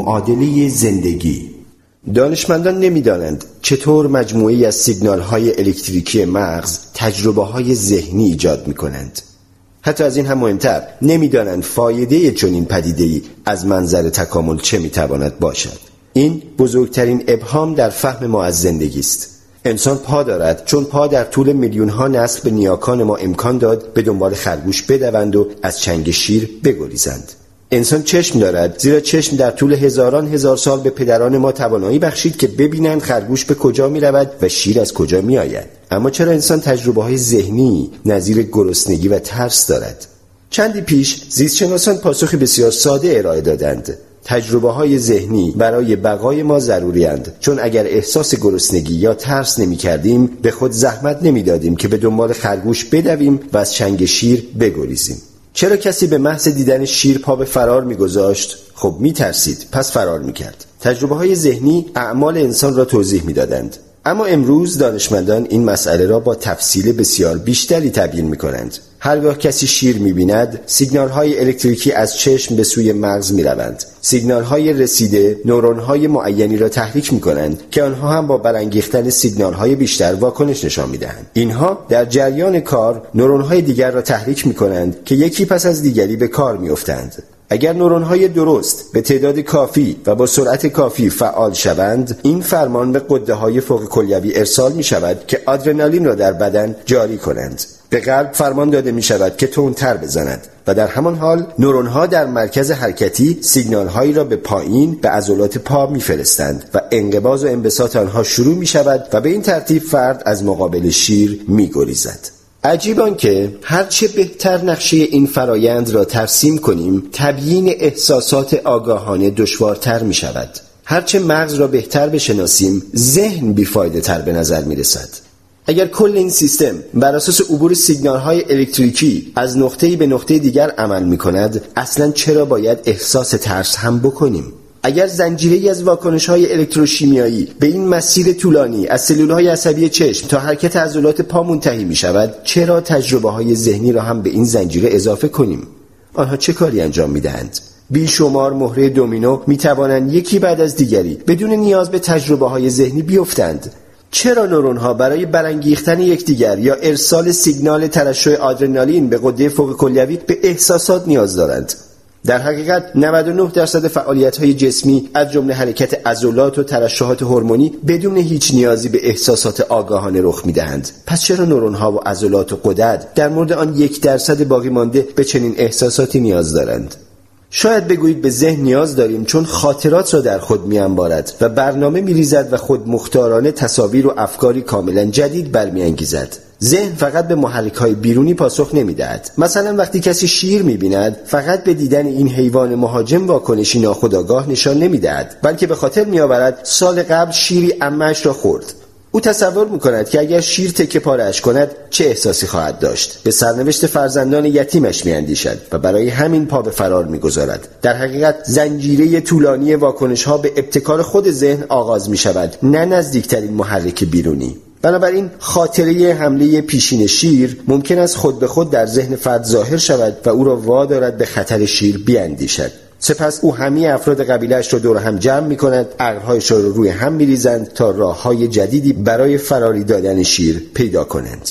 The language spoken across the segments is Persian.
معادله زندگی. دانشمندان نمی‌دانند چطور مجموعی از سیگنال های الکتریکی مغز تجربه های ذهنی ایجاد می کنند. حتی از این هم مهمتر نمی‌دانند فایده چنین پدیده ای از منظر تکامل چه می‌تواند باشد. این بزرگترین ابهام در فهم ما از زندگی است. انسان پا دارد چون پا در طول میلیون ها نسل به نیاکان ما امکان داد به دنبال خرگوش بدوند و از چنگ شیر بگریزند. انسان چشم دارد زیرا چشم در طول هزاران هزار سال به پدران ما توانایی بخشید که ببینند خرگوش به کجا می رود و شیر از کجا می آید اما چرا انسان تجربه های ذهنی نظیر گرسنگی و ترس دارد؟ چندی پیش زیستشناسان پاسخی بسیار ساده ارائه دادند. تجربه های ذهنی برای بقای ما ضروری اند چون اگر احساس گرسنگی یا ترس نمی کردیم به خود زحمت نمی دادیم که به دنبال خرگوش بدویم و از چنگ شیر بگریزیم. چرا کسی به محض دیدن شیر پا به فرار میگذاشت؟ خب میترسید. پس فرار می‌کرد. تجربه های ذهنی اعمال انسان را توضیح می‌دادند. اما امروز دانشمندان این مسئله را با تفصیل بسیار بیشتری تبیین می کنند. هرگاه کسی شیر می بیند، سیگنال های الکتریکی از چشم به سوی مغز می روند. سیگنال های رسیده نورون های معینی را تحریک می کنند که آنها هم با برانگیختن سیگنال های بیشتر واکنش نشان می دهند. اینها در جریان کار نورون های دیگر را تحریک می کنند که یکی پس از دیگری به کار می افتند. اگر نورون های درست به تعداد کافی و با سرعت کافی فعال شوند این فرمان به قده های فوق کلیوی ارسال می شود که آدرنالین را در بدن جاری کنند به قلب فرمان داده می شود که تر بزند و در همان حال نورون ها در مرکز حرکتی سیگنال هایی را به پایین به عضلات پا میفرستند و انقباض و انبساط آنها شروع می شود و به این ترتیب فرد از مقابل شیر می گریزد. عجیب که هرچه بهتر نقشه این فرایند را ترسیم کنیم تبیین احساسات آگاهانه دشوارتر می شود هرچه مغز را بهتر بشناسیم ذهن بیفایده تر به نظر می رسد اگر کل این سیستم بر اساس عبور سیگنال های الکتریکی از نقطه‌ای به نقطه دیگر عمل می کند اصلا چرا باید احساس ترس هم بکنیم؟ اگر زنجیره از واکنش های الکتروشیمیایی به این مسیر طولانی از سلول های عصبی چشم تا حرکت عضلات پا منتهی می شود چرا تجربه های ذهنی را هم به این زنجیره اضافه کنیم؟ آنها چه کاری انجام می دهند؟ بیشمار مهره دومینو می توانند یکی بعد از دیگری بدون نیاز به تجربه های ذهنی بیفتند. چرا نورون ها برای برانگیختن یکدیگر یا ارسال سیگنال ترشح آدرنالین به قده فوق کلیوی به احساسات نیاز دارند؟ در حقیقت 99 درصد فعالیت های جسمی از جمله حرکت عضلات و ترشحات هورمونی بدون هیچ نیازی به احساسات آگاهانه رخ می‌دهند. پس چرا نورون ها و عضلات و قدرت در مورد آن یک درصد باقی مانده به چنین احساساتی نیاز دارند؟ شاید بگویید به ذهن نیاز داریم چون خاطرات را در خود میانبارد و برنامه میریزد و خود مختارانه تصاویر و افکاری کاملا جدید برمیانگیزد. ذهن فقط به محرک های بیرونی پاسخ نمی‌دهد. مثلا وقتی کسی شیر می‌بیند فقط به دیدن این حیوان مهاجم واکنشی ناخودآگاه نشان نمی‌دهد بلکه به خاطر میآورد سال قبل شیری امش را خورد. او تصور می‌کند که اگر شیر تکه پارش کند چه احساسی خواهد داشت. به سرنوشت فرزندان یتیمش میاندیشد و برای همین پا به فرار می‌گذارد. در حقیقت زنجیره طولانی واکنش ها به ابتکار خود ذهن آغاز می شود نه نزدیکترین محرک بیرونی. بنابراین خاطره حمله پیشین شیر ممکن است خود به خود در ذهن فرد ظاهر شود و او را وادارد به خطر شیر بیاندیشد. سپس او همه افراد قبیلش را دور هم جمع می کند عقلهایش را روی هم می ریزند تا راه های جدیدی برای فراری دادن شیر پیدا کنند.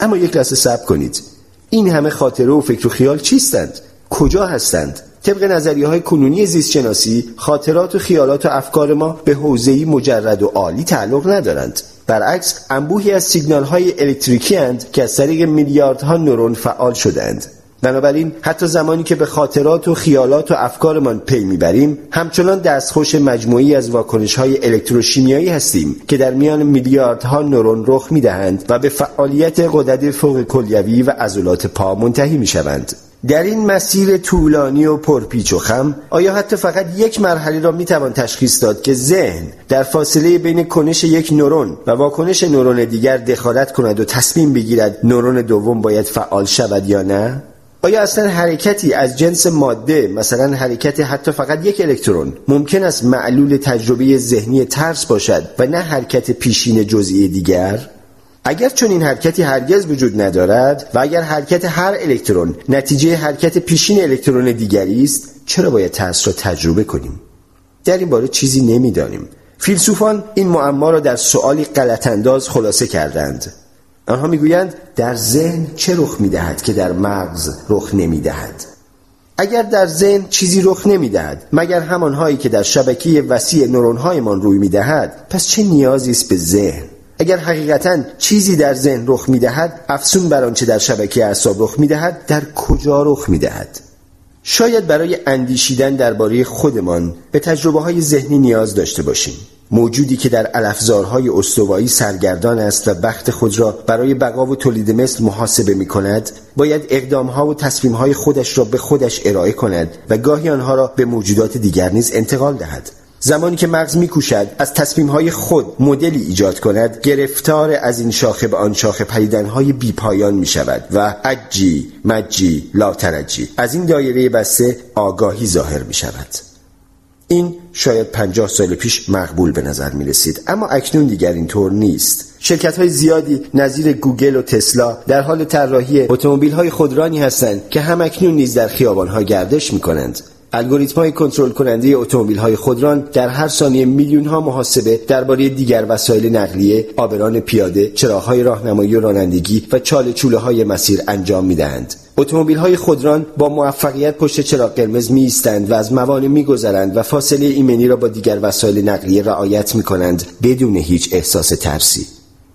اما یک لحظه صبر کنید. این همه خاطره و فکر و خیال چیستند؟ کجا هستند؟ طبق نظریه های کنونی زیستشناسی خاطرات و خیالات و افکار ما به حوزه‌ای مجرد و عالی تعلق ندارند. برعکس انبوهی از سیگنال های الکتریکی اند که از طریق میلیاردها نورون فعال شدند بنابراین حتی زمانی که به خاطرات و خیالات و افکارمان پی می‌بریم همچنان دستخوش مجموعی از واکنش های الکتروشیمیایی هستیم که در میان میلیاردها نورون رخ می‌دهند و به فعالیت قدرت فوق کلیوی و عضلات پا منتهی می‌شوند. در این مسیر طولانی و پرپیچ و خم آیا حتی فقط یک مرحله را می‌توان تشخیص داد که ذهن در فاصله بین کنش یک نورون و واکنش نورون دیگر دخالت کند و تصمیم بگیرد نورون دوم باید فعال شود یا نه؟ آیا اصلا حرکتی از جنس ماده مثلا حرکت حتی فقط یک الکترون ممکن است معلول تجربه ذهنی ترس باشد و نه حرکت پیشین جزئی دیگر؟ اگر چون این حرکتی هرگز وجود ندارد و اگر حرکت هر الکترون نتیجه حرکت پیشین الکترون دیگری است چرا باید ترس را تجربه کنیم؟ در این باره چیزی نمی‌دانیم. فیلسوفان این معما را در سؤالی غلط انداز خلاصه کردند. آنها می‌گویند در ذهن چه رخ می‌دهد که در مغز رخ نمی‌دهد؟ اگر در ذهن چیزی رخ نمی‌دهد مگر همانهایی که در شبکه وسیع نورونهایمان روی می‌دهد پس چه نیازی است به ذهن؟ اگر حقیقتا چیزی در ذهن رخ می‌دهد افسون بر آنچه در شبکه اعصاب رخ می‌دهد در کجا رخ می‌دهد؟ شاید برای اندیشیدن درباره خودمان به تجربه های ذهنی نیاز داشته باشیم. موجودی که در علفزارهای استوایی سرگردان است و بخت خود را برای بقا و تولید مثل محاسبه می کند باید اقدامها و تصمیمهای خودش را به خودش ارائه کند و گاهی آنها را به موجودات دیگر نیز انتقال دهد. زمانی که مغز میکوشد از تصمیمهای خود مدلی ایجاد کند گرفتار از این شاخه به آن شاخه پریدنهای بیپایان می شود و اجی مجی لاترجی. از این دایره بسته آگاهی ظاهر می شود این شاید پنجاه سال پیش مقبول به نظر می رسید اما اکنون دیگر اینطور نیست. شرکت های زیادی نظیر گوگل و تسلا در حال طراحی اتومبیل های خودرانی هستند که هم اکنون نیز در خیابان ها گردش می کنند الگوریتم های کنترل کننده اتومبیل های خودران در هر ثانیه میلیون ها محاسبه درباره دیگر وسایل نقلیه، عابران پیاده، چراغهای راهنمایی و رانندگی و چاله چوله های مسیر انجام می دهند. اتومبیل های خودران با موفقیت پشت چراغ قرمز می ایستند و از موانع می گذرند و فاصله ایمنی را با دیگر وسایل نقلیه رعایت می کنند بدون هیچ احساس ترسی.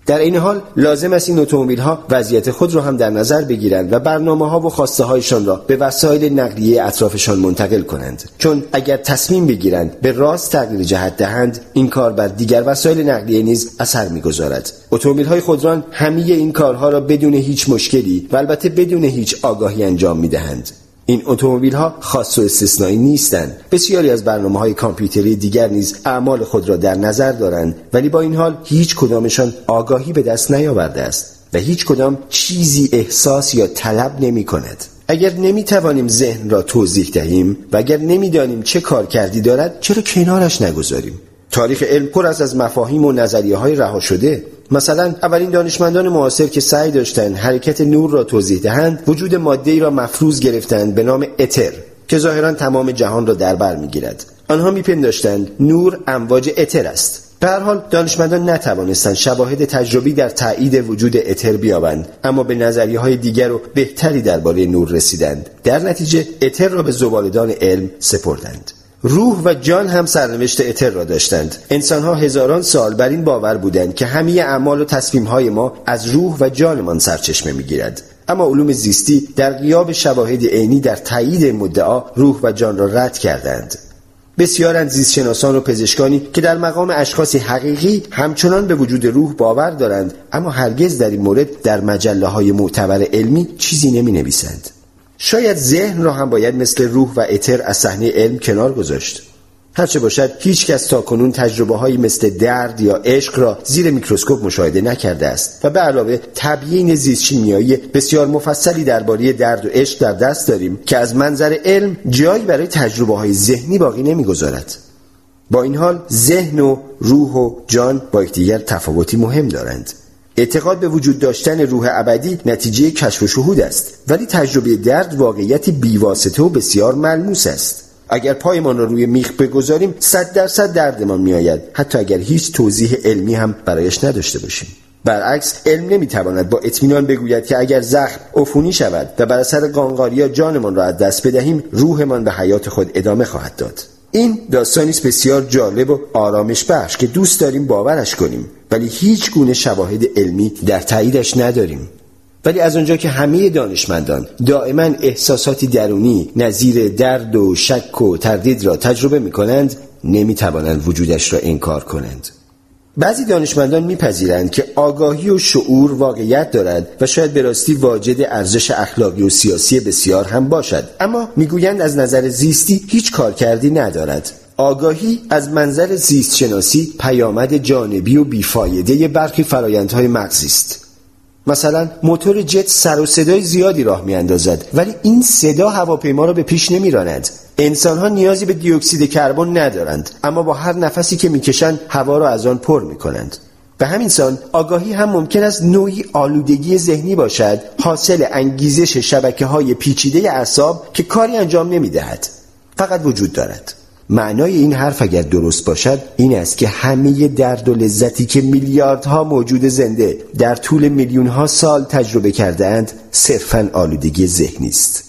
در این حال لازم است این اتومبیل ها وضعیت خود را هم در نظر بگیرند و برنامه ها و خواسته هایشان را به وسایل نقلیه اطرافشان منتقل کنند. چون اگر تصمیم بگیرند به راست تغییر جهت دهند این کار بر دیگر وسایل نقلیه نیز اثر می‌گذارد. اتومبیل های خودران همه این کارها را بدون هیچ مشکلی و البته بدون هیچ آگاهی انجام می‌دهند. این اتومبیل ها خاص و استثنایی نیستند. بسیاری از برنامه های کامپیوتری دیگر نیز اعمال خود را در نظر دارند ولی با این حال هیچ کدامشان آگاهی به دست نیاورده است و هیچ کدام چیزی احساس یا طلب نمی کند. اگر نمی توانیم ذهن را توضیح دهیم و اگر نمی‌دانیم چه کار کردی دارد چرا کنارش نگذاریم؟ تاریخ علم پر از مفاهیم و نظریه های رها شده. مثلا اولین دانشمندان معاصر که سعی داشتند حرکت نور را توضیح دهند وجود ماده را مفروض گرفتند به نام اتر که ظاهرا تمام جهان را در بر می‌گیرد. آنها میپنداشتند نور امواج اتر است. به هر حال دانشمندان نتوانستند شواهد تجربی در تایید وجود اتر بیابند اما به نظریه های دیگر و بهتری درباره نور رسیدند. در نتیجه اتر را به زبالدان علم سپردند. روح و جان هم سرنوشت اتر را داشتند. انسانها هزاران سال بر این باور بودند که همه اعمال و تصمیمهای ما از روح و جانمان سرچشمه می‌گیرد. اما علوم زیستی در غیاب شواهد عینی در تایید مدعا روح و جان را رد کردند. بسیار زیستشناسان و پزشکانی که در مقام اشخاصی حقیقی همچنان به وجود روح باور دارند اما هرگز در این مورد در مجله های معتبر علمی چیزی نمی نویسند شاید ذهن را هم باید مثل روح و اتر از صحنه علم کنار گذاشت. هرچه باشد هیچ کس تا کنون تجربه هایی مثل درد یا عشق را زیر میکروسکوپ مشاهده نکرده است و به علاوه تبیین زیست شیمیایی بسیار مفصلی درباره درد و عشق در دست داریم که از منظر علم جایی برای تجربه های ذهنی باقی نمی‌گذارد. با این حال ذهن و روح و جان با یکدیگر تفاوتی مهم دارند. اعتقاد به وجود داشتن روح ابدی نتیجه کشف و شهود است. ولی تجربه درد واقعیتی بیواسطه و بسیار ملموس است. اگر پایمان را روی میخ بگذاریم صد درصد دردمان میآید. حتی اگر هیچ توضیح علمی هم برایش نداشته باشیم. برعکس علم نمی‌تواند با اطمینان بگوید که اگر زخم عفونی شود و بر اثر قانقاریا جانمان را از دست بدهیم روحمان به حیات خود ادامه خواهد داد. این داستانی است بسیار جالب و آرامش بخش که دوست داریم باورش کنیم. ولی هیچ گونه شواهد علمی در تاییدش نداریم. ولی از آنجا که همه دانشمندان دائما احساساتی درونی نظیر درد و شک و تردید را تجربه می کنند نمی توانند وجودش را انکار کنند. بعضی دانشمندان میپذیرند که آگاهی و شعور واقعیت دارد و شاید به راستی واجد ارزش اخلاقی و سیاسی بسیار هم باشد. اما می‌گویند از نظر زیستی هیچ کارکردی ندارد. آگاهی از منظر زیست شناسی پیامد جانبی و بیفایده برخی فرایندهای مغزی است. مثلا موتور جت سر و صدای زیادی راه میاندازد ولی این صدا هواپیما را به پیش نمیراند. انسان ها نیازی به دیوکسید کربن ندارند اما با هر نفسی که می‌کشند هوا را از آن پر می‌کنند. به همین سان آگاهی هم ممکن است نوعی آلودگی ذهنی باشد حاصل انگیزش شبکه های پیچیده اعصاب که کاری انجام نمی‌دهد. فقط وجود دارد. معنای این حرف اگر درست باشد این است که همه درد و لذتی که میلیاردها موجود زنده در طول میلیونها سال تجربه کردهاند صرفا آلودگی ذهنی است.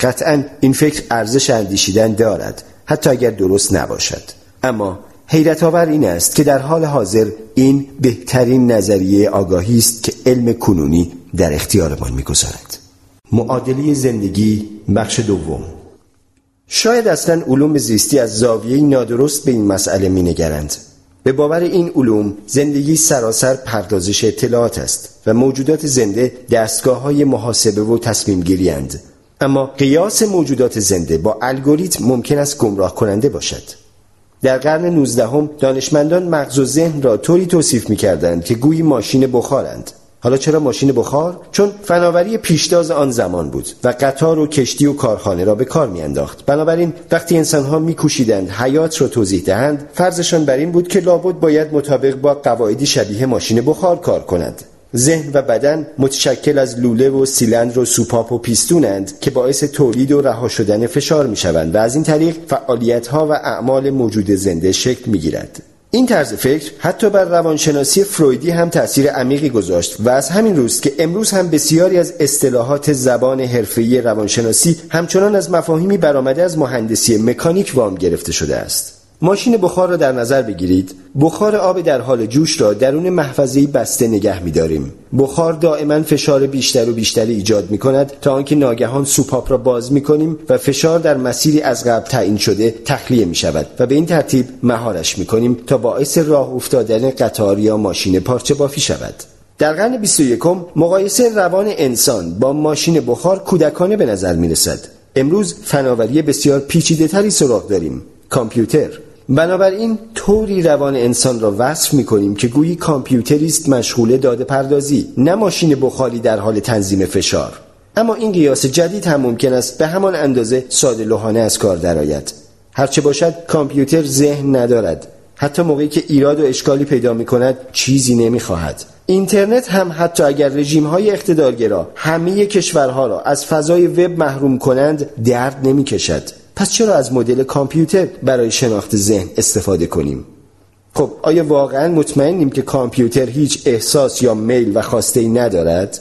قطعا این فکر ارزش اندیشیدن دارد حتی اگر درست نباشد. اما حیرت آور این است که در حال حاضر این بهترین نظریه آگاهی است که علم کنونی در اختیارمان می‌گذارد. معادله زندگی بخش دوم. شاید اصلا علوم زیستی از زاویه نادرست به این مسئله می نگرند. به باور این علوم زندگی سراسر پردازش اطلاعات است و موجودات زنده دستگاه های محاسبه و تصمیم گیریند. اما قیاس موجودات زنده با الگوریتم ممکن است گمراه کننده باشد. در قرن 19 دانشمندان مغز و ذهن را طوری توصیف می کردند که گویی ماشین بخارند. حالا چرا ماشین بخار؟ چون فناوری پیشتاز آن زمان بود و قطار و کشتی و کارخانه را به کار میانداخت. بنابراین وقتی انسانها میکوشیدند حیات را توضیح دهند، فرضشان بر این بود که لابد باید مطابق با قواعدی شبیه ماشین بخار کار کند. ذهن و بدن متشکل از لوله و سیلندر و سوپاپ و پیستونند که باعث تولید و رها شدن فشار می شوند و از این طریق فعالیت ها و اعمال موجود زنده شکل می گیرد. این طرز فکر حتی بر روانشناسی فرویدی هم تأثیر عمیقی گذاشت و از همین روز که امروز هم بسیاری از اصطلاحات زبان حرفه‌ای روانشناسی همچنان از مفاهیمی برآمده از مهندسی مکانیک وام گرفته شده است. ماشین بخار را در نظر بگیرید. بخار آب در حال جوش را درون محفظه بسته نگه می‌داریم. بخار دائما فشار بیشتر و بیشتری ایجاد می کند تا آنکه ناگهان سوپاپ را باز می کنیم و فشار در مسیری از قبل تعیین شده تخلیه می شود و به این ترتیب مهارش می کنیم تا باعث راه افتادن قطار یا ماشین پارچه بافی شود. در قرن 21 مقایسه روان انسان با ماشین بخار کودکانه به نظر می رسد امروز فناوری بسیار پیچیده تری سراغ داریم. کامپیوتر. بنابراین طوری روان انسان را وصف می کنیم که گویی کامپیوتری است مشغول داده پردازی نه ماشین بخاری در حال تنظیم فشار. اما این قیاس جدید هم ممکن است به همان اندازه ساده لوحانه از کار درآید. هرچه باشد کامپیوتر ذهن ندارد. حتی موقعی که ایراد و اشکالی پیدا می کند چیزی نمی خواهد اینترنت هم حتی اگر رژیم های اقتدارگرا همه کشورها را از فضای وب محروم کنند درد نمی کشد پس چرا از مدل کامپیوتر برای شناخت ذهن استفاده کنیم؟ خب آیا واقعا مطمئنیم که کامپیوتر هیچ احساس یا میل و خواسته ای ندارد؟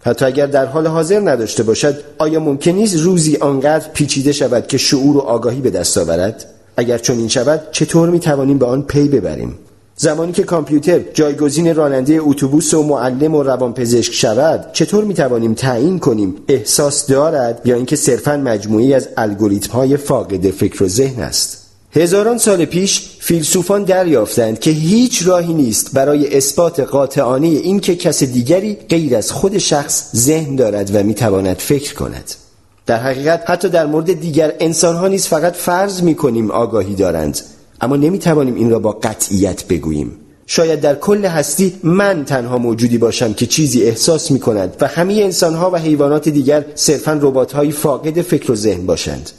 حتی اگر در حال حاضر نداشته باشد آیا ممکن نیست روزی آنقدر پیچیده شود که شعور و آگاهی به دست آورد؟ اگر چون این شود چطور می توانیم به آن پی ببریم؟ زمانی که کامپیوتر جایگزین راننده اتوبوس و معلم و روانپزشک شود چطور می توانیم تعیین کنیم احساس دارد یا اینکه صرفا مجموعی از الگوریتم های فاقد فکر و ذهن است؟ هزاران سال پیش فیلسوفان دریافتند که هیچ راهی نیست برای اثبات قاطعانه این که کس دیگری غیر از خود شخص ذهن دارد و می‌تواند فکر کند. در حقیقت حتی در مورد دیگر انسانها نیز فقط فرض می کنیم آگاهی دارند. اما نمی توانیم این را با قطعیت بگوییم. شاید در کل هستی من تنها موجودی باشم که چیزی احساس می کند و همه انسانها و حیوانات دیگر صرفا ربات‌های فاقد فکر و ذهن باشند.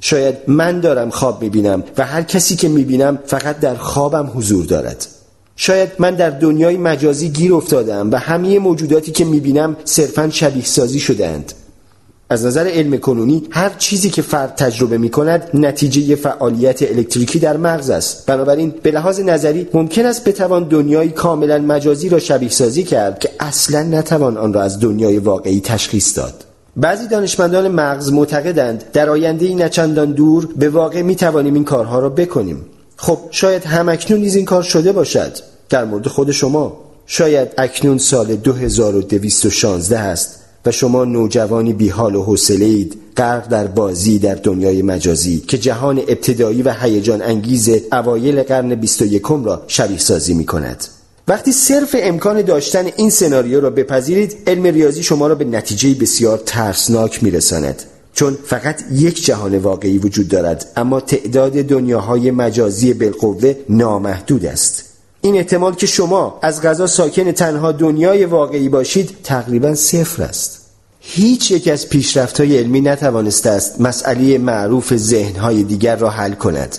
شاید من دارم خواب می بینم و هر کسی که می بینم فقط در خوابم حضور دارد. شاید من در دنیای مجازی گیر افتادم و همه موجوداتی که می بینم صرفا شبیه سازی شدهاند. از نظر علم کنونی هر چیزی که فرد تجربه می کند نتیجه فعالیت الکتریکی در مغز است. بنابراین به لحاظ نظری ممکن است بتوان دنیای کاملا مجازی را شبیه سازی کرد که اصلا نتوان آن را از دنیای واقعی تشخیص داد. بعضی دانشمندان مغز معتقدند در آینده ای نچندان دور به واقع می توانیم این کارها را بکنیم. خب شاید هم اکنون نیز این کار شده باشد. در مورد خود شما شاید اکنون سال 2216 است. و شما نوجوانی بیحال و حوصله اید غرق در بازی در دنیای مجازی که جهان ابتدایی و هیجان انگیز اوایل قرن 21 را شبیه سازی می کند. وقتی صرف امکان داشتن این سناریو را بپذیرید علم ریاضی شما را به نتیجه بسیار ترسناک میرساند. چون فقط یک جهان واقعی وجود دارد اما تعداد دنیاهای مجازی بالقوه نامحدود است. این احتمال که شما از غذا ساکن تنها دنیای واقعی باشید تقریبا صفر است. هیچ یک از پیشرفت های علمی نتوانسته است مسئله معروف ذهنهای دیگر را حل کند.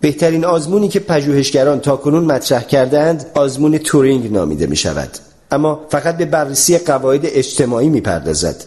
بهترین آزمونی که پژوهشگران تاکنون مطرح کردند آزمون تورینگ نامیده می شود اما فقط به بررسی قواعد اجتماعی می پردازد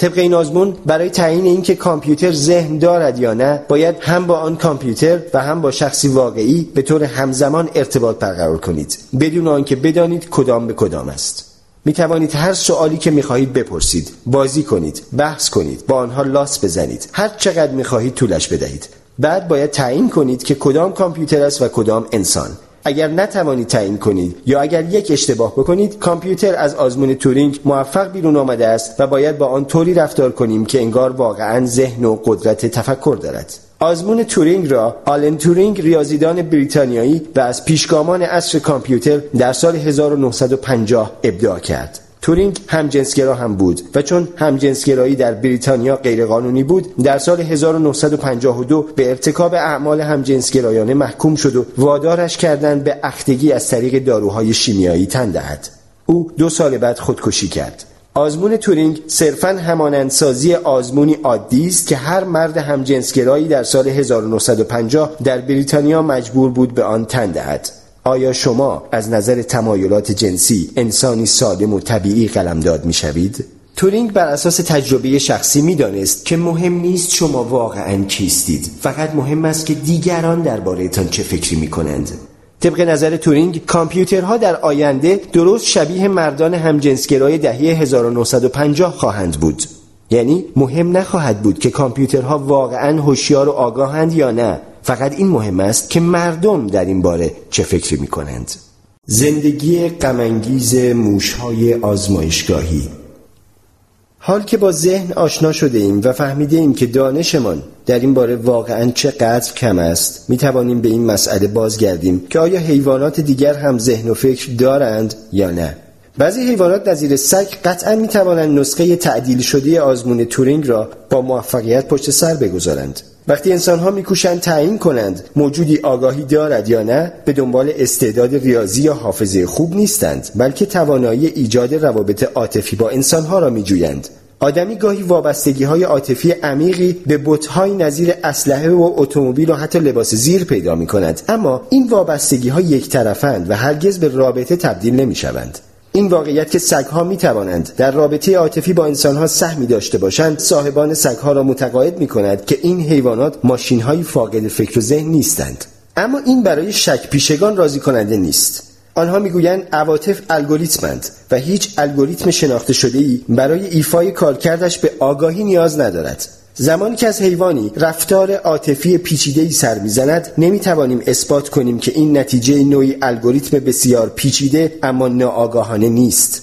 طبق این آزمون برای تعیین اینکه کامپیوتر ذهن دارد یا نه باید هم با آن کامپیوتر و هم با شخصی واقعی به طور همزمان ارتباط برقرار کنید. بدون آنکه بدانید کدام به کدام است. می توانید هر سوالی که می خواهید بپرسید بازی کنید بحث کنید با آنها لاس بزنید. هر چقدر می خواهید طولش بدهید. بعد باید تعیین کنید که کدام کامپیوتر است و کدام انسان. اگر نتوانید تعیین کنید یا اگر یک اشتباه بکنید کامپیوتر از آزمون تورینگ موفق بیرون آمده است و باید با آن طوری رفتار کنیم که انگار واقعا ذهن و قدرت تفکر دارد. آزمون تورینگ را آلن تورینگ ریاضیدان بریتانیایی و از پیشگامان عصر کامپیوتر در سال 1950 ابداع کرد. تورینگ همجنسگرا هم بود و چون همجنسگرایی در بریتانیا غیرقانونی بود در سال 1952 به ارتکاب اعمال همجنسگرایانه محکوم شد و وادارش کردند به اختگی از طریق داروهای شیمیایی تن دهد. او دو سال بعد خودکشی کرد. آزمون تورینگ صرفا همانندسازی آزمونی عادی است که هر مرد همجنسگرایی در سال 1950 در بریتانیا مجبور بود به آن تن دهد. آیا شما از نظر تمایلات جنسی انسانی سالم و طبیعی قلمداد می شوید؟ تورینگ بر اساس تجربه شخصی می دانست که مهم نیست شما واقعا کیستید. فقط مهم است که دیگران دربارهتان چه فکری می کنند طبق نظر تورینگ کامپیوترها در آینده درست شبیه مردان همجنسگرای دهه 1950 خواهند بود. یعنی مهم نخواهد بود که کامپیوترها واقعا هوشیار و آگاهند یا نه. فقط این مهم است که مردم در این باره چه فکری می کنند زندگی غمانگیز موشهای آزمایشگاهی. حال که با ذهن آشنا شده ایم و فهمیده ایم که دانشمان در این باره واقعا چقدر کم است می توانیم به این مسئله بازگردیم که آیا حیوانات دیگر هم ذهن و فکر دارند یا نه. بعضی حیوانات نظیر سگ قطعا می توانند نسخه تعدیل شده آزمون تورینگ را با موفقیت پشت سر بگذارند. وقتی انسانها میکوشند تعیین کنند موجودی آگاهی دارد یا نه به دنبال استعداد ریاضی یا حافظه خوب نیستند بلکه توانایی ایجاد روابط عاطفی با انسانها را میجویند. آدمی گاهی وابستگی های عاطفی عمیقی به بتهای نظیر اسلحه و اتومبیل و حتی لباس زیر پیدا می کند اما این وابستگی ها یک طرفند و هرگز به رابطه تبدیل نمی شوند این واقعیت که سگها می توانند در رابطه عاطفی با انسانها سهمی داشته باشند صاحبان سگها را متقاعد می کند که این حیوانات ماشین فاقد فکر و ذهن نیستند. اما این برای شک پیشگان راضی کننده نیست. آنها می‌گویند عواطف الگوریتمند و هیچ الگوریتم شناخته شده ای برای ایفای کارکردش به آگاهی نیاز ندارد. زمانی که از حیوانی رفتار عاطفی پیچیده سر می‌زند نمی‌توانیم اثبات کنیم که این نتیجه نوعی الگوریتم بسیار پیچیده اما ناآگاهانه نیست.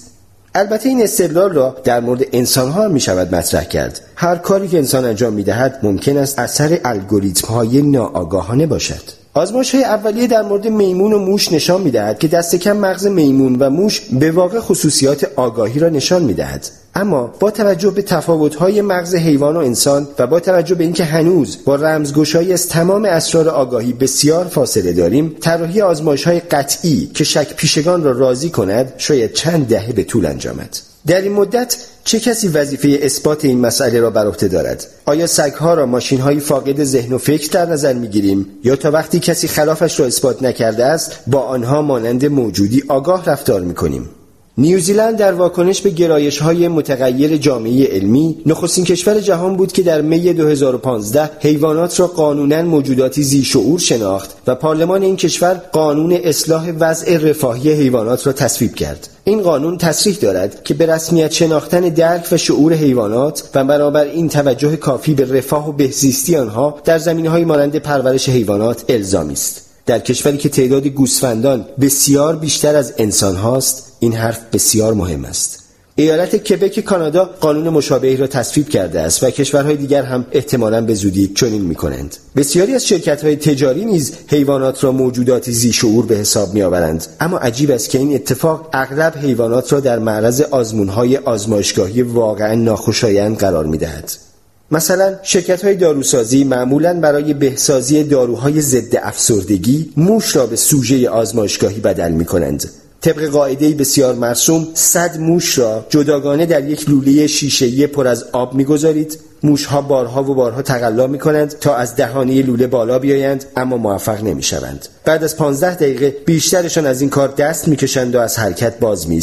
البته این استدلال را در مورد انسان ها می شود مطرح کرد. هر کاری که انسان انجام می دهد ممکن است اثر الگوریتم های ناآگاهانه باشد. آزمایش های اولیه در مورد میمون و موش نشان می دهد که دست کم مغز میمون و موش به واقع خصوصیات آگاهی را نشان می دهد اما با توجه به تفاوت‌های مغز حیوان و انسان و با توجه به اینکه هنوز با رمزگشایی از تمام اسرار آگاهی بسیار فاصله داریم طراحی آزمایش‌های قطعی که شک پیشگان را راضی کند شاید چند دهه به طول انجامد. در این مدت چه کسی وظیفه اثبات این مسئله را بر عهده دارد؟ آیا سگها را ماشین‌های فاقد ذهن و فکر در نظر می‌گیریم؟ یا تا وقتی کسی خلافش را اثبات نکرده است با آنها مانند موجودی آگاه رفتار می‌کنیم؟ نیوزیلند در واکنش به گرایش های متغیر جامعه علمی نخستین کشور جهان بود که در می 2015 حیوانات را قانونا موجوداتی زی شعور شناخت و پارلمان این کشور قانون اصلاح وضع رفاهی حیوانات را تصویب کرد. این قانون تصریح دارد که به رسمیت شناختن درک و شعور حیوانات و برابر این توجه کافی به رفاه و بهزیستی آنها در زمینه های مانند پرورش حیوانات الزامی است. در کشوری که تعداد گوسفندان بسیار بیشتر از انسان هاست این حرف بسیار مهم است ایالت کبک کانادا قانون مشابهی را تصویب کرده است و کشورهای دیگر هم احتمالا به زودی چنین می کنند. بسیاری از شرکت های تجاری نیز حیوانات را موجوداتی زی شعور به حساب می آورند اما عجیب است که این اتفاق اغلب حیوانات را در معرض آزمون های آزمایشگاهی واقعا ناخوشایند قرار می دهد. مثلا شرکت های داروسازی معمولا برای بهسازی داروهای ضد افسردگی موش را به سوژه آزمایشگاهی بدل می کنند طبق قاعده بسیار مرسوم صد موش را جداگانه در یک لوله شیشه‌ای پر از آب می‌گذارید. موشها بارها و بارها تقلا می کنند تا از دهانه لوله بالا بیایند اما موفق نمی شوند. بعد از 15 دقیقه بیشترشان از این کار دست می‌کشند و از حرکت باز می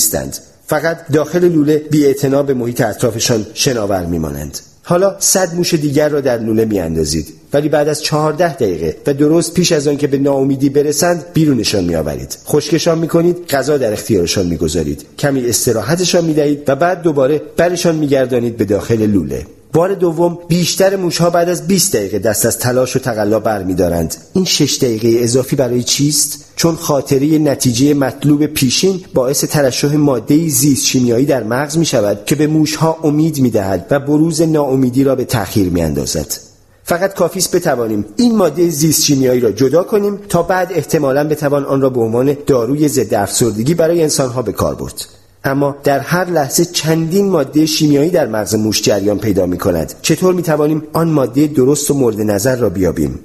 فقط داخل لوله بی به محیط اطرافشان شناور میمانند. حالا صد موش دیگر را در لوله میاندازید. ولی بعد از چهارده دقیقه و درست پیش از آن که به ناامیدی برسند بیرونشان میآورید. خشکشان می‌کنید غذا در اختیارشان می‌گذارید. کمی استراحتشان می‌دهید و بعد دوباره برشان میگردانید به داخل لوله. بار دوم بیشتر موشها بعد از 20 دقیقه دست از تلاش و تقلا برمیدارند. این 6 دقیقه اضافی برای چیست؟ چون خاطره نتیجه مطلوب پیشین باعث ترشح ماده زیست شیمیایی در مغز می شود که به موشها امید می دهد و بروز ناامیدی را به تأخیر می اندازد. فقط کافی است بتوانیم این ماده زیست شیمیایی را جدا کنیم تا بعد احتمالا بتوان آن را به عنوان داروی ضد افسردگی برای انسانها به کار برد. اما در هر لحظه چندین ماده شیمیایی در مغز موش جریان پیدا می کند چطور می توانیم آن ماده درست و مورد نظر را بیابیم؟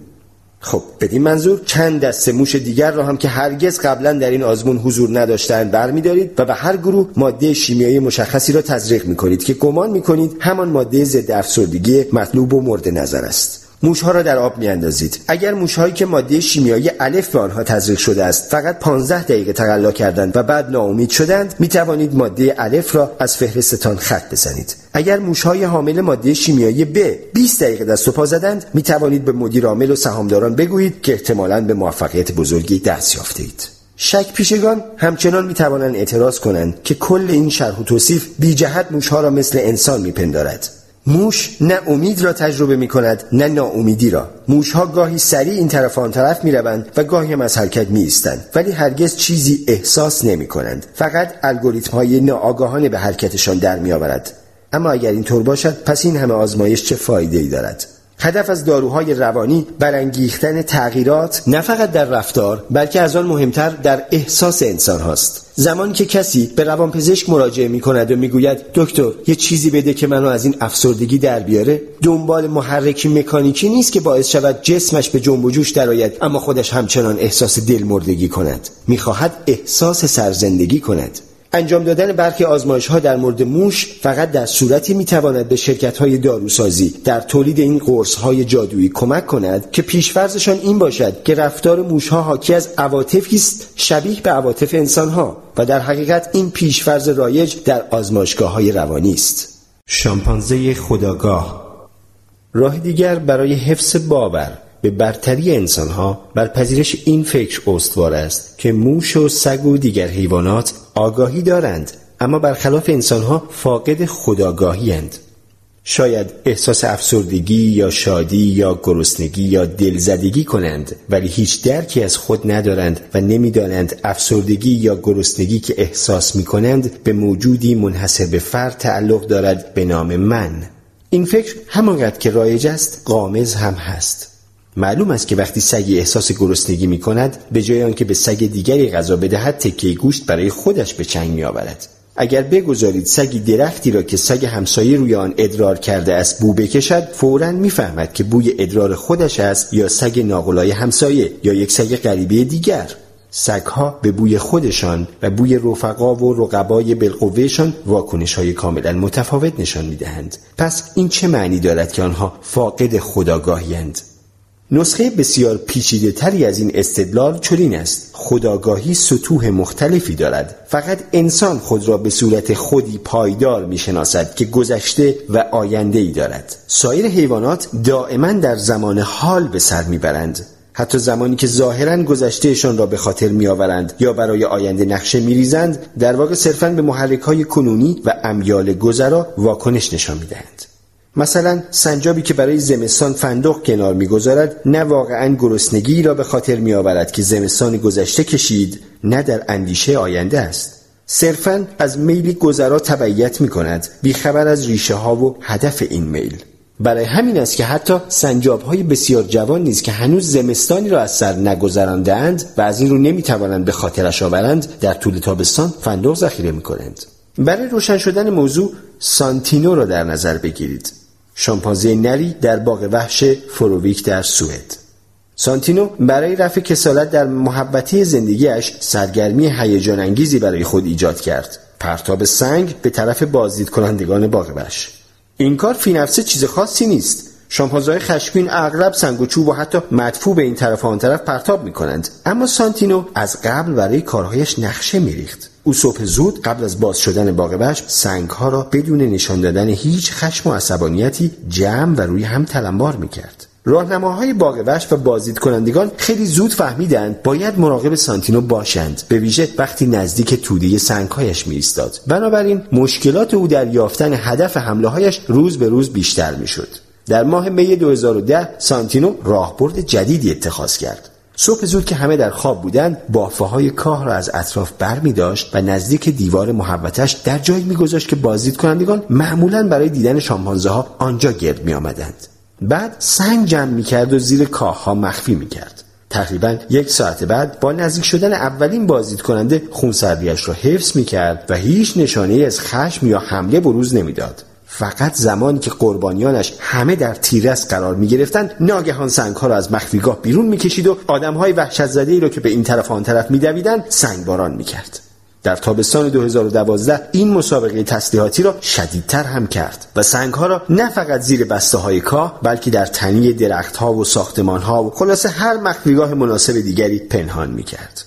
خب بدین منظور چند دسته موش دیگر را هم که هرگز قبلا در این آزمون حضور نداشتند برمیدارید و به هر گروه ماده شیمیایی مشخصی را تزریق می کنید که گمان می کنید همان ماده ضد افسردگی مطلوب و مورد نظر است. موشها را در آب میاندازید. اگر موشهایی که ماده شیمیایی الف به آنها تزریق شده است فقط 15 دقیقه تقلا کردند و بعد ناامید شدند می توانید ماده الف را از فهرستتان خط بزنید. اگر موشهای حامل ماده شیمیایی ب 20 دقیقه دست و پا زدند می توانید به مدیر عامل و سهامداران بگویید که احتمالاً به موفقیت بزرگی دست یافته اید شک پیشگان همچنان می توانند اعتراض کنند که کل این شرح و توصیف بی جهت موشها را مثل انسان می پندارد. موش نه امید را تجربه می کند نه ناامیدی را. موش ها گاهی سریع این طرف آن طرف می روند و گاهی هم از حرکت می ایستند ولی هرگز چیزی احساس نمی کنند فقط الگوریتم های ناآگاهانه به حرکتشان در می آورد اما اگر اینطور باشد پس این همه آزمایش چه فایده ای دارد؟ هدف از داروهای روانی برانگیختن تغییرات نه فقط در رفتار بلکه از آن مهمتر در احساس انسان هاست. زمانی که کسی به روانپزشک مراجعه می کند و می‌گوید دکتر یه چیزی بده که منو از این افسردگی در بیاره. دنبال محرکی مکانیکی نیست که باعث شود جسمش به جنب و جوش درآید اما خودش همچنان احساس دلمردگی کند. می‌خواهد احساس سرزندگی کند. انجام دادن برخی آزمایش ها در مورد موش فقط در صورتی می‌تواند به شرکت های داروسازی در تولید این قرص های جادویی کمک کند که پیشفرزشان این باشد که رفتار موش ها حاکی از عواطفی است شبیه به عواطف انسان ها و در حقیقت این پیشفرز رایج در آزمایشگاه های روانی است. شامپانزه خداگاه. راه دیگر برای حفظ باور. به برتری انسانها بر پذیرش این فکر استوار است که موش و سگ و دیگر حیوانات آگاهی دارند اما برخلاف انسانها فاقد خداگاهی هند. شاید احساس افسردگی یا شادی یا گرسنگی یا دلزدگی کنند ولی هیچ درکی از خود ندارند و نمی‌دانند افسردگی یا گرسنگی که احساس می کنند به موجودی منحصر به فرد تعلق دارد به نام من این فکر همانقدر که رایج است قامز هم هست معلوم است که وقتی سگی احساس گرسنگی می کند به جای آنکه به سگ دیگری غذا بدهد تکه گوشت برای خودش به چنگ می آورد. اگر بگذارید سگی درختی را که سگ همسایه روی آن ادرار کرده است بو بکشد فورا می‌فهمد که بوی ادرار خودش است یا سگ ناقلای همسایه یا یک سگ غریبه دیگر. سگها به بوی خودشان و بوی رفقا و رقبای بالقوهشان واکنش های کاملا متفاوت نشان می‌دهند. پس این چه معنی دارد که آنها فاقد خداگاهیند نسخه بسیار پیچیده تری از این استدلال چنین است. خداگاهی سطوح مختلفی دارد. فقط انسان خود را به صورت خودی پایدار می شناسد که گذشته و آینده ای دارد. سایر حیوانات دائما در زمان حال به سر می‌برند. حتی زمانی که ظاهرا گذشتهشان را به خاطر میآورند یا برای آینده نقشه میریزند در واقع صرفا به محرک های کنونی و امیال گذرا واکنش نشان می‌دهند. مثلا سنجابی که برای زمستان فندق کنار می‌گذارد نه واقعا گرسنگی را به خاطر میآورد که زمستان گذشته کشید نه در اندیشه آینده است. صرفا از میلی گذرا تبعیت می کند بیخبر از ریشه ها و هدف این میل. برای همین است که حتی سنجاب های بسیار جوان نیست که هنوز زمستانی را از سر نگذراندهاند و از این رو نمی توانند به خاطرش آورند در طول تابستان فندق ذخیره می کنند. برای روشن شدن موضوع سانتینو را در نظر بگیرید. شامپانزه نری در باغ وحش فروویک در سوئد. سانتینو برای رفع کسالت در محبتی زندگیش سرگرمی هیجان انگیزی برای خود ایجاد کرد. پرتاب سنگ به طرف بازدید کنندگان باغ وحش. این کار فی نفسه چیز خاصی نیست. شامپانزهای خشمگین اغلب سنگ و چوب و حتی مدفوع به این طرف و آن طرف پرتاب می کنند اما سانتینو از قبل برای کارهایش نقشه میریخت. او صبح زود قبل از باز شدن باغ وحش سنگها را بدون نشان دادن هیچ خشم و عصبانیتی جمع و روی هم تلمبار می‌کرد. راهنماهای باغ وحش و بازدید کنندگان خیلی زود فهمیدند باید مراقب سانتینو باشند. به ویژه وقتی نزدیک توده سنگهایش می ایستاد بنابراین مشکلات او در یافتن هدف حمله هایش روز به روز بیشتر می‌شد. در ماه می 2010 سانتینو راهبرد جدیدی اتخاذ کرد. صبح زود که همه در خواب بودند بافه های کاه را از اطراف بر می داشت و نزدیک دیوار محوتش در جایی میگذاشت که بازدید کنندگان معمولا برای دیدن شامپانزه ها آنجا گرد می آمدند. بعد سنگ جمع می کرد و زیر کاه ها مخفی می کرد. تقریبا یک ساعت بعد با نزدیک شدن اولین بازدید کننده خونسردیش را حفظ می کرد و هیچ نشانه از خشم یا حمله بروز نمی‌داد. فقط زمانی که قربانیانش همه در تیرس قرار می گرفتند ناگهان سنگ ها را از مخفیگاه بیرون می کشید و آدم های وحشت زده ای را که به این طرف آن طرف می دویدند سنگ باران می کرد. در تابستان 2012 این مسابقه تسلیحاتی را شدیدتر هم کرد و سنگ ها را نه فقط زیر بسته های کاه بلکه در تنی درخت ها و ساختمان ها و خلاصه هر مخفیگاه مناسب دیگری پنهان می کرد.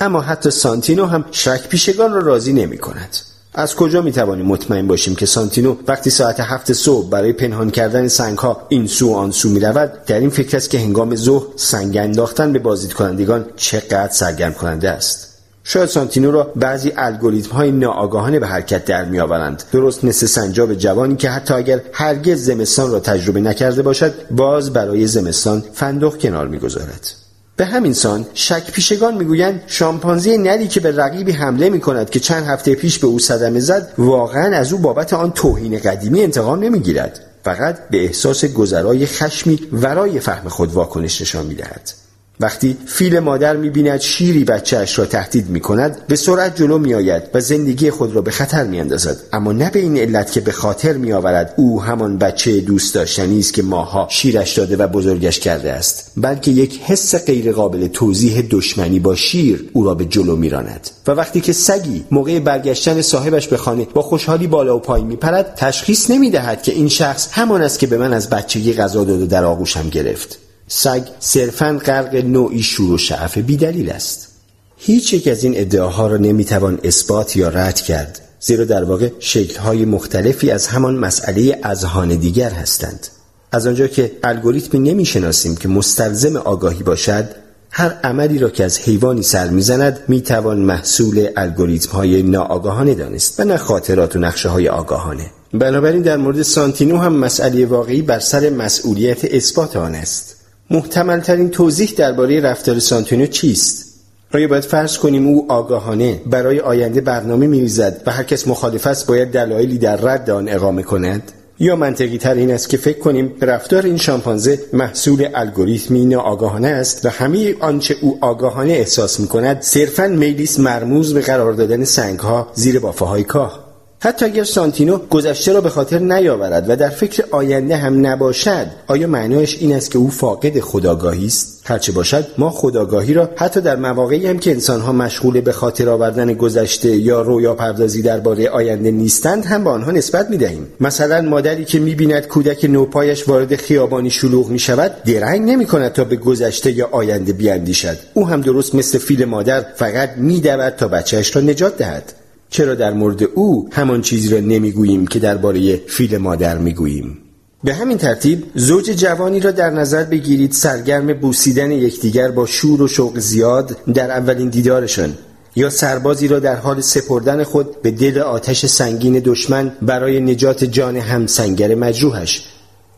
اما حتی سانتینو هم شک پیشگان را راضی نمی کند. از کجا می توانیم مطمئن باشیم که سانتینو وقتی ساعت هفت صبح برای پنهان کردن سنگ ها این سو و آن سو می رود در این فکر است که هنگام ظهر سنگ انداختن به بازدید کنندگان چقدر سرگرم کننده است. شاید سانتینو را بعضی الگوریتم های ناآگاهانه به حرکت در می آورند درست مثل سنجاب جوانی که حتی اگر هرگز زمستان را تجربه نکرده باشد باز برای زمستان فندق کنار می‌گذارد. به همین سان شک پیشگان می‌گویند شامپانزی نری که به رقیبی حمله می کند که چند هفته پیش به او صدمه زد واقعا از او بابت آن توهین قدیمی انتقام نمی‌گیرد. فقط به احساس گذرای خشمی ورای فهم خود واکنش نشان می‌دهد. وقتی فیل مادر می‌بیند شیری بچهاش را تهدید می‌کند به سرعت جلو میآید و زندگی خود را به خطر میاندازد. اما نه به این علت که به خاطر میآورد. او همان بچه دوست داشتنی است که ماها شیرش داده و بزرگش کرده است بلکه یک حس غیرقابل توضیح دشمنی با شیر او را به جلو میراند. و وقتی که سگی موقع برگشتن صاحبش به خانه با خوشحالی بالا و پایین میپرد تشخیص نمی‌دهد که این شخص همان است که به من از بچگی غذا داد و در آغوشم گرفت. سگ صرفا غرق نوعی شور و شعف بیدلیل است. هیچ یک از این ادعاها را نمی‌توان اثبات یا رد کرد زیرا در واقع شکلهای مختلفی از همان مسئله اذهان دیگر هستند. از آنجا که الگوریتمی نمی‌شناسیم که مستلزم آگاهی باشد هر عملی را که از حیوانی سر می‌زند می‌توان محصول الگوریتم های ناآگاهانه دانست و نه خاطرات و نقشه های آگاهانه. بنابراین در مورد سانتینو هم مسئله واقعی بر سر مسئولیت اثبات آن است. محتمل ترین توضیح درباره رفتار سانتونیو چیست؟ آیا باید فرض کنیم او آگاهانه برای آینده برنامه میریزد و هر کس مخالف است باید دلایلی در رد آن اقامه کند؟ یا منطقی تر این است که فکر کنیم رفتار این شامپانزه محصول الگوریتمی ناآگاهانه است و همه آنچه او آگاهانه احساس می کند صرفا میلیس مرموز به قرار دادن سنگ ها زیر بافه های کاه حتی اگر سانتینو گذشته را به خاطر نیاورد و در فکر آینده هم نباشد آیا معنایش این است که او فاقد خداگاهی است؟ هرچه باشد ما خداگاهی را حتی در مواقعی هم که انسانها مشغول به خاطر آوردن گذشته یا رویا پردازی درباره آینده نیستند هم به آنها نسبت می دهیم مثلا مادری که می بیند کودک نوپایش وارد خیابانی شلوغ می شود درنگ نمی کند تا به گذشته یا آینده بیاندیشد او هم درست مثل فیل مادر فقط می تا بچهش را نجات دهد. چرا در مورد او همان چیزی را نمی‌گوییم که درباره فیل مادر می‌گوییم؟ به همین ترتیب زوج جوانی را در نظر بگیرید سرگرم بوسیدن یکدیگر با شور و شوق زیاد در اولین دیدارشان یا سربازی را در حال سپردن خود به دل آتش سنگین دشمن برای نجات جان همسنگر مجروحش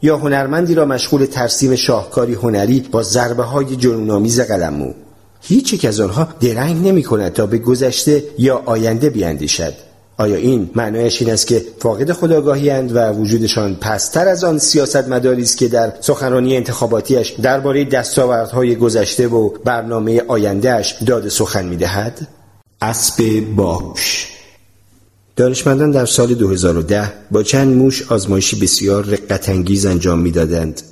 یا هنرمندی را مشغول ترسیم شاهکاری هنری با ضربه های جنونآمیز قلمو هیچ یک از آنها درنگ نمی کند تا به گذشته یا آینده بیاندیشد آیا این معنایش این است که فاقد خداگاهی اند و وجودشان پستر از آن سیاست مداری است که در سخنرانی انتخاباتیش درباره دستاوردهای گذشته و برنامه آیندهش داد سخن می‌دهد اسب باهوش. دانشمندان در سال 2010 با چند موش آزمایشی بسیار رقتانگیز انجام می‌دادند.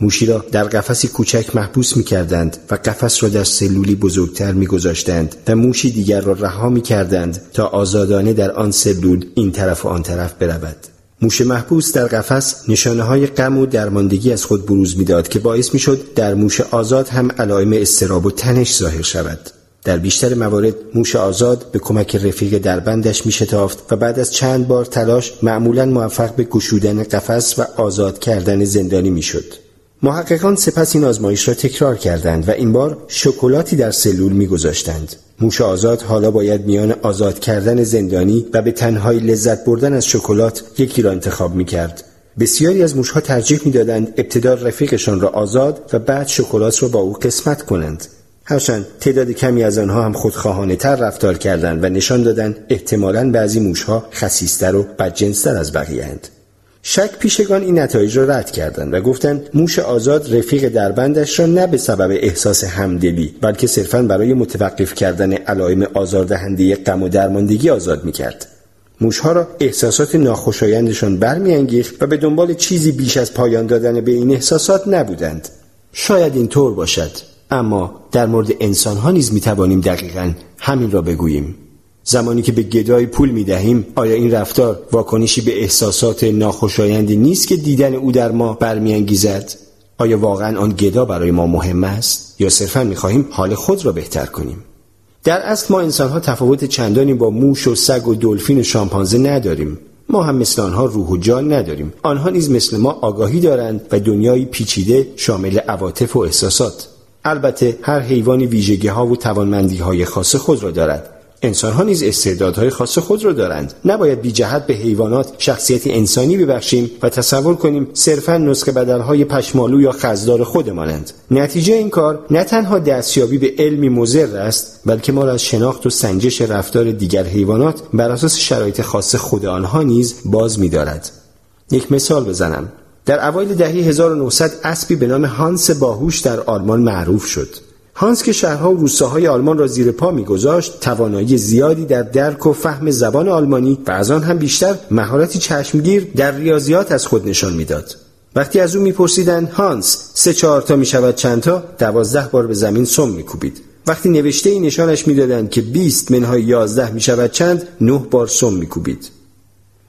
موشی را در قفسی کوچک محبوس می کردند و قفس را در سلولی بزرگتر می گذاشتند و موشی دیگر را رها می کردند تا آزادانه در آن سلول این طرف و آن طرف برود. موش محبوس در قفس نشانه های غم و درماندگی از خود بروز می‌داد که باعث می‌شد در موش آزاد هم علائم استراب و تنش ظاهر شود در بیشتر موارد موش آزاد به کمک رفیق دربندش میشتافت و بعد از چند بار تلاش معمولا موفق به گشودن قفس و آزاد کردن زندانی می‌شد محققان سپس این آزمایش را تکرار کردند و این بار شکلاتی در سلول میگذاشتند. موش آزاد حالا باید میان آزاد کردن زندانی و به تنهایی لذت بردن از شکلات یکی را انتخاب می‌کرد. بسیاری از موشها ترجیح می‌دادند ابتدا رفیقشان را آزاد و بعد شکلات را با او قسمت کنند. هرچند تعداد کمی از آنها هم خودخواهانه تر رفتار کردند و نشان دادند احتمالا بعضی موشها خسیستر و بدجنستر از بقیه اند. شک پیشگان این نتایج را رد کردند و گفتند موش آزاد رفیق دربندش را نه به سبب احساس همدلی بلکه صرفا برای متوقف کردن علائم آزاردهنده غم و درماندگی آزاد می‌کرد. موشها را احساسات ناخوشایندشان برمیانگیخت و به دنبال چیزی بیش از پایان دادن به این احساسات نبودند. شاید این طور باشد اما در مورد انسان ها نیز می توانیم دقیقا همین را بگوییم. زمانی که به گدای پول می دهیم آیا این رفتار واکنشی به احساسات ناخوشایندی نیست که دیدن او در ما برمیانگیزد؟ آیا واقعا آن گدا برای ما مهم است؟ یا صرفا می خواهیم حال خود را بهتر کنیم؟ در اصل ما انسان ها تفاوت چندانی با موش و سگ و دلفین و شامپانزه نداریم. ما هم مثل آنها روح و جان نداریم. آنها نیز مثل ما آگاهی دارند و دنیایی پیچیده شامل عواطف و احساسات. البته هر حیوانی ویژگی ها و توانمندی های خاص خود را دارد. انسان ها نیز استعدادهای خاص خود را دارند. نباید بی جهت به حیوانات شخصیت انسانی ببخشیم و تصور کنیم صرفا نسخه بدلهای پشمالو یا خزدار خودمانند. نتیجه این کار نه تنها دستیابی به علمی مضر است بلکه ما را از شناخت و سنجش رفتار دیگر حیوانات بر اساس شرایط خاص خود آنها نیز باز می‌دارد. یک مثال بزنم. در اوایل دهه 1900 اسبی به نام هانس باهوش در آلمان معروف شد. هانس که شهرها و روستاهای آلمان را زیر پا میگذاشت توانایی زیادی در درک و فهم زبان آلمانی و از آن هم بیشتر مهارتی چشمگیر در ریاضیات از خود نشان می‌داد. وقتی از او میپرسیدند هانس سه چهار تا می‌شود چند تا؟ دوازده بار به زمین سم میکوبید. وقتی نوشته ای نشانش می‌دادند که 20 منهای 11 می‌شود چند نه بار سم میکوبید.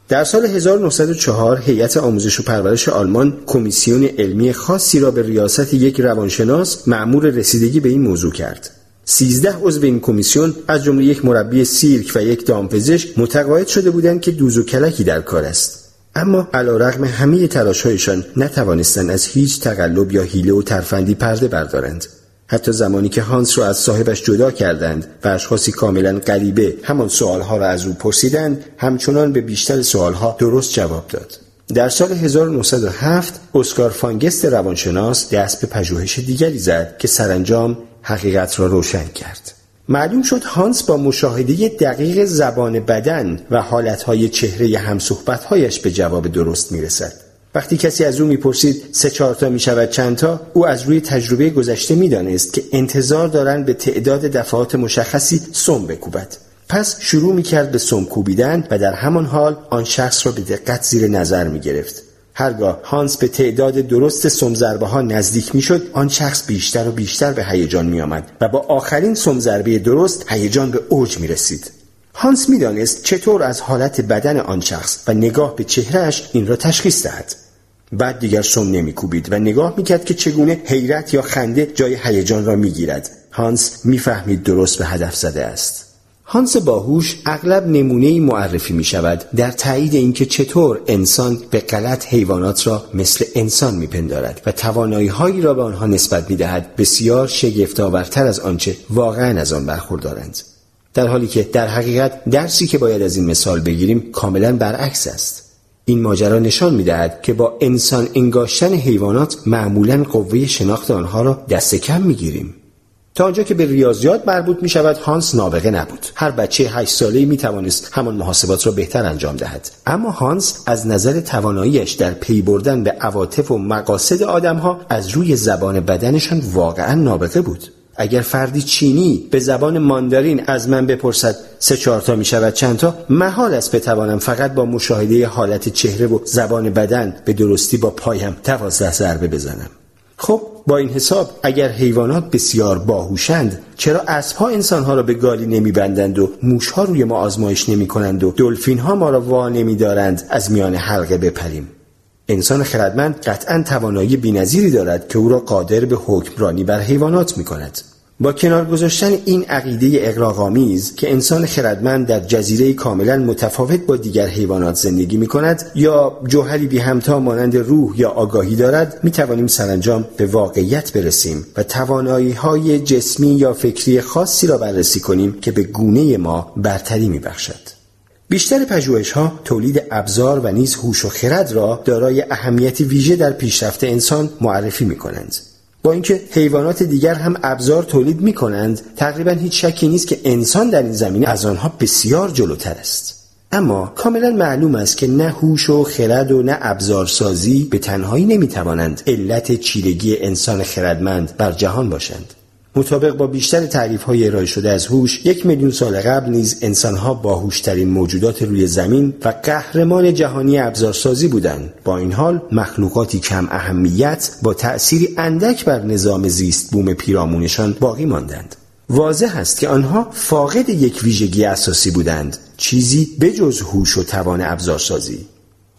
در سال 1904 هیئت آموزش و پرورش آلمان کمیسیون علمی خاصی را به ریاست یک روانشناس معمور رسیدگی به این موضوع کرد. سیزده عضو این کمیسیون از جمله یک مربی سیرک و یک دامپزشک متقاعد شده بودند که دوز و کلکی در کار است. اما علیرغم همه تلاشهایشان نتوانستند از هیچ تقلب یا حیله و ترفندی پرده بردارند. حتی زمانی که هانس را از صاحبش جدا کردند و اشخاصی کاملا غریبه همان سوالها را از او پرسیدند همچنان به بیشتر سوالها درست جواب داد. در سال 1907 اسکار فانگست روانشناس دست به پژوهش دیگری زد که سرانجام حقیقت را روشن کرد. معلوم شد هانس با مشاهده دقیق زبان بدن و حالتهای چهره همصحبتهایش به جواب درست می‌رسد. وقتی کسی از او می‌پرسید سه چهار تا می‌شود چند تا او از روی تجربه گذشته می‌دانست که انتظار دارند به تعداد دفعات مشخصی سم بکوبد پس شروع می‌کرد به سم کوبیدن و در همان حال آن شخص را به دقت زیر نظر می‌گرفت هرگاه هانس به تعداد درست سمزربه ها نزدیک می‌شد آن شخص بیشتر و بیشتر به هیجان میآمد و با آخرین سمزربه درست هیجان به اوج می رسید. هانس می‌دانست چطور از حالت بدن آن شخص و نگاه به چهرهش این را تشخیص دهد. بعد دیگر سم نمیکوبید و نگاه می‌کرد که چگونه حیرت یا خنده جای هیجان را می‌گیرد. هانس می‌فهمید درست به هدف زده است. هانس باهوش اغلب نمونه معرفی می شود در تایید اینکه چطور انسان به غلط حیوانات را مثل انسان میپندارد و توانایی هایی را به آنها نسبت می دهد بسیار شگفتآورتر از آنچه واقعا از آن برخوردارند. در حالی که در حقیقت درسی که باید از این مثال بگیریم کاملا برعکس است. این ماجرا نشان می‌دهد که با انسان انگاشتن حیوانات معمولا قوه شناخت آنها را دست کم می‌گیریم. تا آنجا که به ریاضیات مربوط می شود هانس نابغه نبود. هر بچه هشت ساله می توانست همان محاسبات را بهتر انجام دهد. اما هانس از نظر تواناییش در پی بردن به عواطف و مقاصد آدمها از روی زبان بدنشان واقعا نابغه بود. اگر فردی چینی به زبان ماندارین از من بپرسد سه چهارتا می شود چندتا محال است بتوانم فقط با مشاهده حالت چهره و زبان بدن به درستی با پایم دوازده ضربه بزنم. خب با این حساب اگر حیوانات بسیار باهوشند چرا اسبها انسانها را به گالی نمیبندند و موشها روی ما آزمایش نمی کنند و دلفین ها ما را وا نمیدارند؟ از میان حلقه بپریم. انسان خردمند قطعا توانایی بینظیری دارد که او را قادر به حکمرانی بر حیوانات می کند. با کنار گذاشتن این عقیده اقراق‌آمیز که انسان خردمند در جزیره کاملا متفاوت با دیگر حیوانات زندگی می کند یا جوهری بی همتا مانند روح یا آگاهی دارد می توانیم سرانجام به واقعیت برسیم و توانایی های جسمی یا فکری خاصی را بررسی کنیم که به گونه ما برتری می بخشد. بیشتر پژوهش ها تولید ابزار و نیز هوش و خرد را دارای اهمیتی ویژه در پیشرفت انسان معرفی می کنند. با اینکه حیوانات دیگر هم ابزار تولید می کنند تقریبا هیچ شکی نیست که انسان در این زمینه از آنها بسیار جلوتر است اما کاملا معلوم است که نه هوش و خرد و نه ابزارسازی به تنهایی نمی توانند علت چیرگی انسان خردمند بر جهان باشند مطابق با بیشتر تعریف های ارائه شده از هوش یک میلیون سال قبل نیز انسانها باهوشترین موجودات روی زمین و قهرمان جهانی ابزارسازی بودند. با این حال مخلوقاتی کم اهمیت با تأثیری اندک بر نظام زیست بوم پیرامونشان باقی ماندند. واضح است که آنها فاقد یک ویژگی اساسی بودند چیزی بجز هوش و توان ابزارسازی.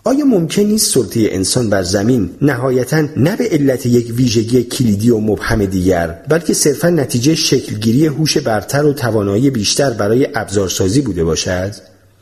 آیا ممکن نیست سلطه انسان بر زمین نهایتا نه به علت یک ویژگی کلیدی و مبهم دیگر بلکه صرفا نتیجه شکلگیری هوش برتر و توانایی بیشتر برای ابزارسازی بوده باشد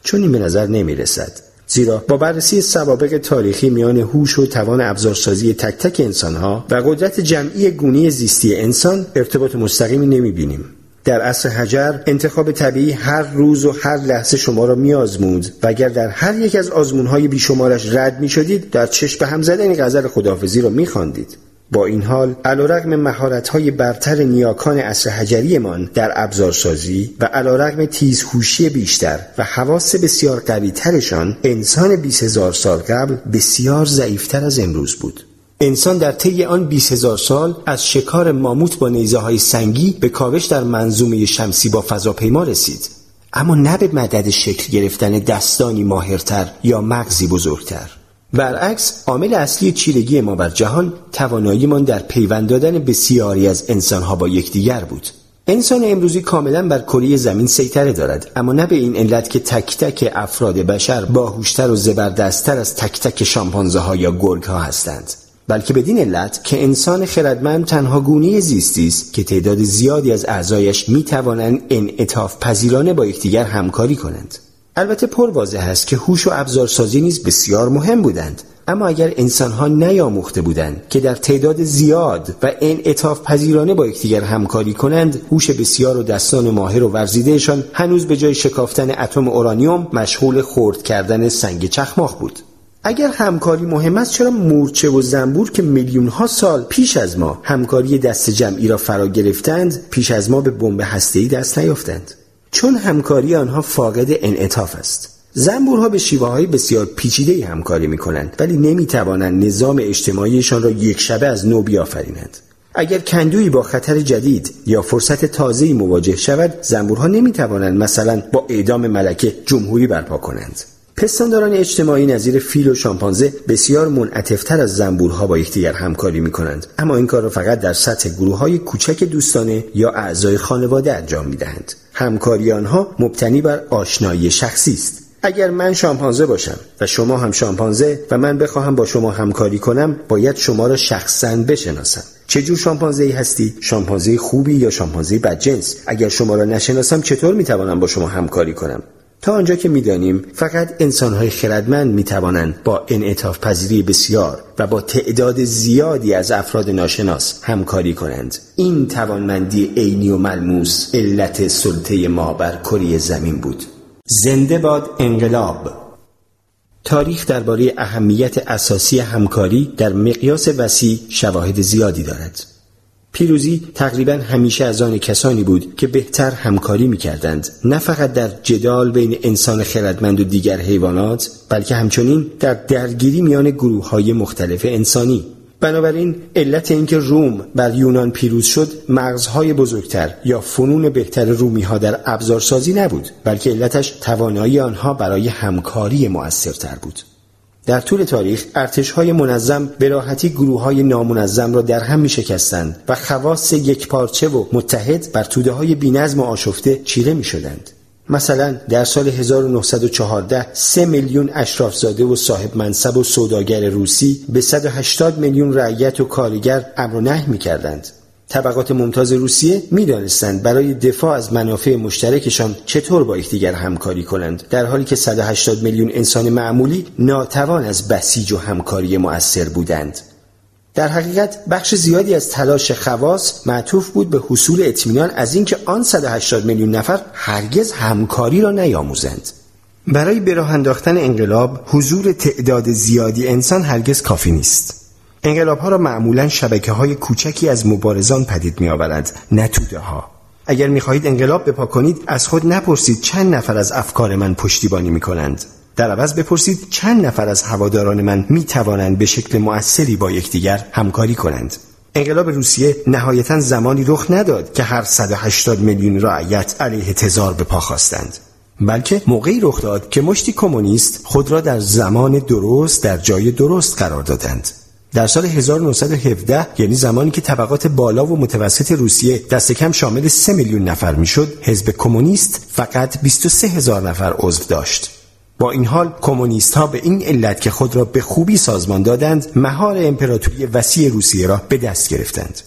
چون این به نظر نمی رسد زیرا با بررسی سوابق تاریخی میان هوش و توان ابزارسازی تک تک انسانها و قدرت جمعی گونه زیستی انسان ارتباط مستقیمی نمی بینیم. در عصر حجر انتخاب طبیعی هر روز و هر لحظه شما را میآزمود و اگر در هر یک از آزمونهای بیشمارش رد می شدید در چشم به هم زدن غزل خداحافظی را می خواندید. با این حال علیرغم مهارت‌های برتر نیاکان عصر حجریمان در ابزارسازی و علیرغم تیزهوشی بیشتر و حواس بسیار قویترشان انسان 20 هزار سال قبل بسیار ضعیفتر از امروز بود انسان در طی آن 20 هزار سال از شکار ماموت با نیزه های سنگی به کاوش در منظومه شمسی با فضاپیما رسید. اما نه به مدد شکل گرفتن دستانی ماهرتر یا مغزی بزرگتر. برعکس عامل اصلی چیرگی ما بر جهان تواناییمان در پیوند دادن بسیاری از انسانها با یکدیگر بود. انسان امروزی کاملا بر کره زمین سیطره دارد اما نه به این علت که تک تک افراد بشر باهوشتر و زبردستتر از تک تک شامپانزه ها یا گرگ ها هستند. بلکه بدین علت که انسان خردمند تنها گونه زیستی است که تعداد زیادی از اعضایش می توانند انعطاف پذیرانه با یکدیگر همکاری کنند. البته پر واضح است که هوش و ابزارسازی نیز بسیار مهم بودند. اما اگر انسانها نیاموخته بودند که در تعداد زیاد و انعطاف پذیرانه با یکدیگر همکاری کنند هوش بسیار و دستان ماهر و ورزیدهشان هنوز به جای شکافتن اتم اورانیوم مشغول خرد کردن سنگ چخماق بود. اگر همکاری مهم است چرا مورچه و زنبور که میلیون ها سال پیش از ما همکاری دست جمعی را فرا گرفتند پیش از ما به بمب هسته‌ای دست نیافتند؟ چون همکاری آنها فاقد انعطاف است. زنبورها به شیوه های بسیار پیچیده همکاری می کنند ولی نمی توانند نظام اجتماعیشان را یک شبه از نو بیافرینند. اگر کندویی با خطر جدید یا فرصت تازه‌ای مواجه شود زنبورها نمی توانند مثلا با اعدام ملکه جمهوری برپا کنند. پستانداران اجتماعی نظیر فیل و شامپانزه بسیار منعطفتر از زنبورها با یکدیگر همکاری می کنند اما این کار را فقط در سطح گروه های کوچک دوستانه یا اعضای خانواده انجام می دهند همکاری آنها مبتنی بر آشنایی شخصی است. اگر من شامپانزه باشم و شما هم شامپانزه و من بخواهم با شما همکاری کنم باید شما را شخصا بشناسم. چه جور شامپانزه ای هستی؟ شامپانزه خوبی یا شامپانزه بدجنس؟ اگر شما را نشناسم چطور می‌توانم با شما همکاری کنم؟ تا آنجا که می‌دانیم فقط انسانهای خردمند می‌توانند با انعطاف پذیری بسیار و با تعداد زیادی از افراد ناشناس همکاری کنند. این توانمندی عینی و ملموس علت سلطه ما بر کره زمین بود. زنده باد انقلاب. تاریخ درباره اهمیت اساسی همکاری در مقیاس وسیع شواهد زیادی دارد. پیروزی تقریبا همیشه از آن کسانی بود که بهتر همکاری می کردند نه فقط در جدال بین انسان خردمند و دیگر حیوانات بلکه همچنین در درگیری میان گروه های مختلف انسانی. بنابراین علت اینکه روم بر یونان پیروز شد مغزهای بزرگتر یا فنون بهتر رومی ها در ابزارسازی نبود بلکه علتش توانایی آنها برای همکاری مؤثرتر بود. در طول تاریخ ارتشهای منظم به راحتی گروه های نامنظم را در هم می شکستند و خواص یک پارچه و متحد بر توده های بینظم و آشفته چیره می شدند. مثلا در سال 1914 سه میلیون اشرافزاده و صاحب منصب و سوداگر روسی به 180 میلیون رعیت و کارگر امر و نهی می کردند. طبقات ممتاز روسیه می‌دانستند برای دفاع از منافع مشترکشان چطور با یکدیگر همکاری کنند در حالی که 180 میلیون انسان معمولی ناتوان از بسیج و همکاری مؤثر بودند. در حقیقت بخش زیادی از تلاش خواص معطوف بود به حصول اطمینان از اینکه آن 180 میلیون نفر هرگز همکاری را نیاموزند. برای به انداختن انقلاب حضور تعداد زیادی انسان هرگز کافی نیست. انقلاب ها را معمولا شبکه های کوچکی از مبارزان پدید می آورند نه توده ها اگر می خواهید انقلاب بپا کنید از خود نپرسید چند نفر از افکار من پشتیبانی می کنند در عوض بپرسید چند نفر از هواداران من می توانند به شکل مؤثری با یکدیگر همکاری کنند. انقلاب روسیه نهایتا زمانی رخ نداد که هر 180 میلیون رعیت علیه تزار به پا خواستند. بلکه موقعی رخ داد که مشتی کمونیست خود را در زمان درست در جای درست قرار دادند. در سال 1917 یعنی زمانی که طبقات بالا و متوسط روسیه دست کم شامل 3 میلیون نفر می‌شد حزب کمونیست فقط 23 هزار نفر عضو داشت. با این حال کمونیست ها به این علت که خود را به خوبی سازمان دادند مهار امپراتوری وسیع روسیه را به دست گرفتند.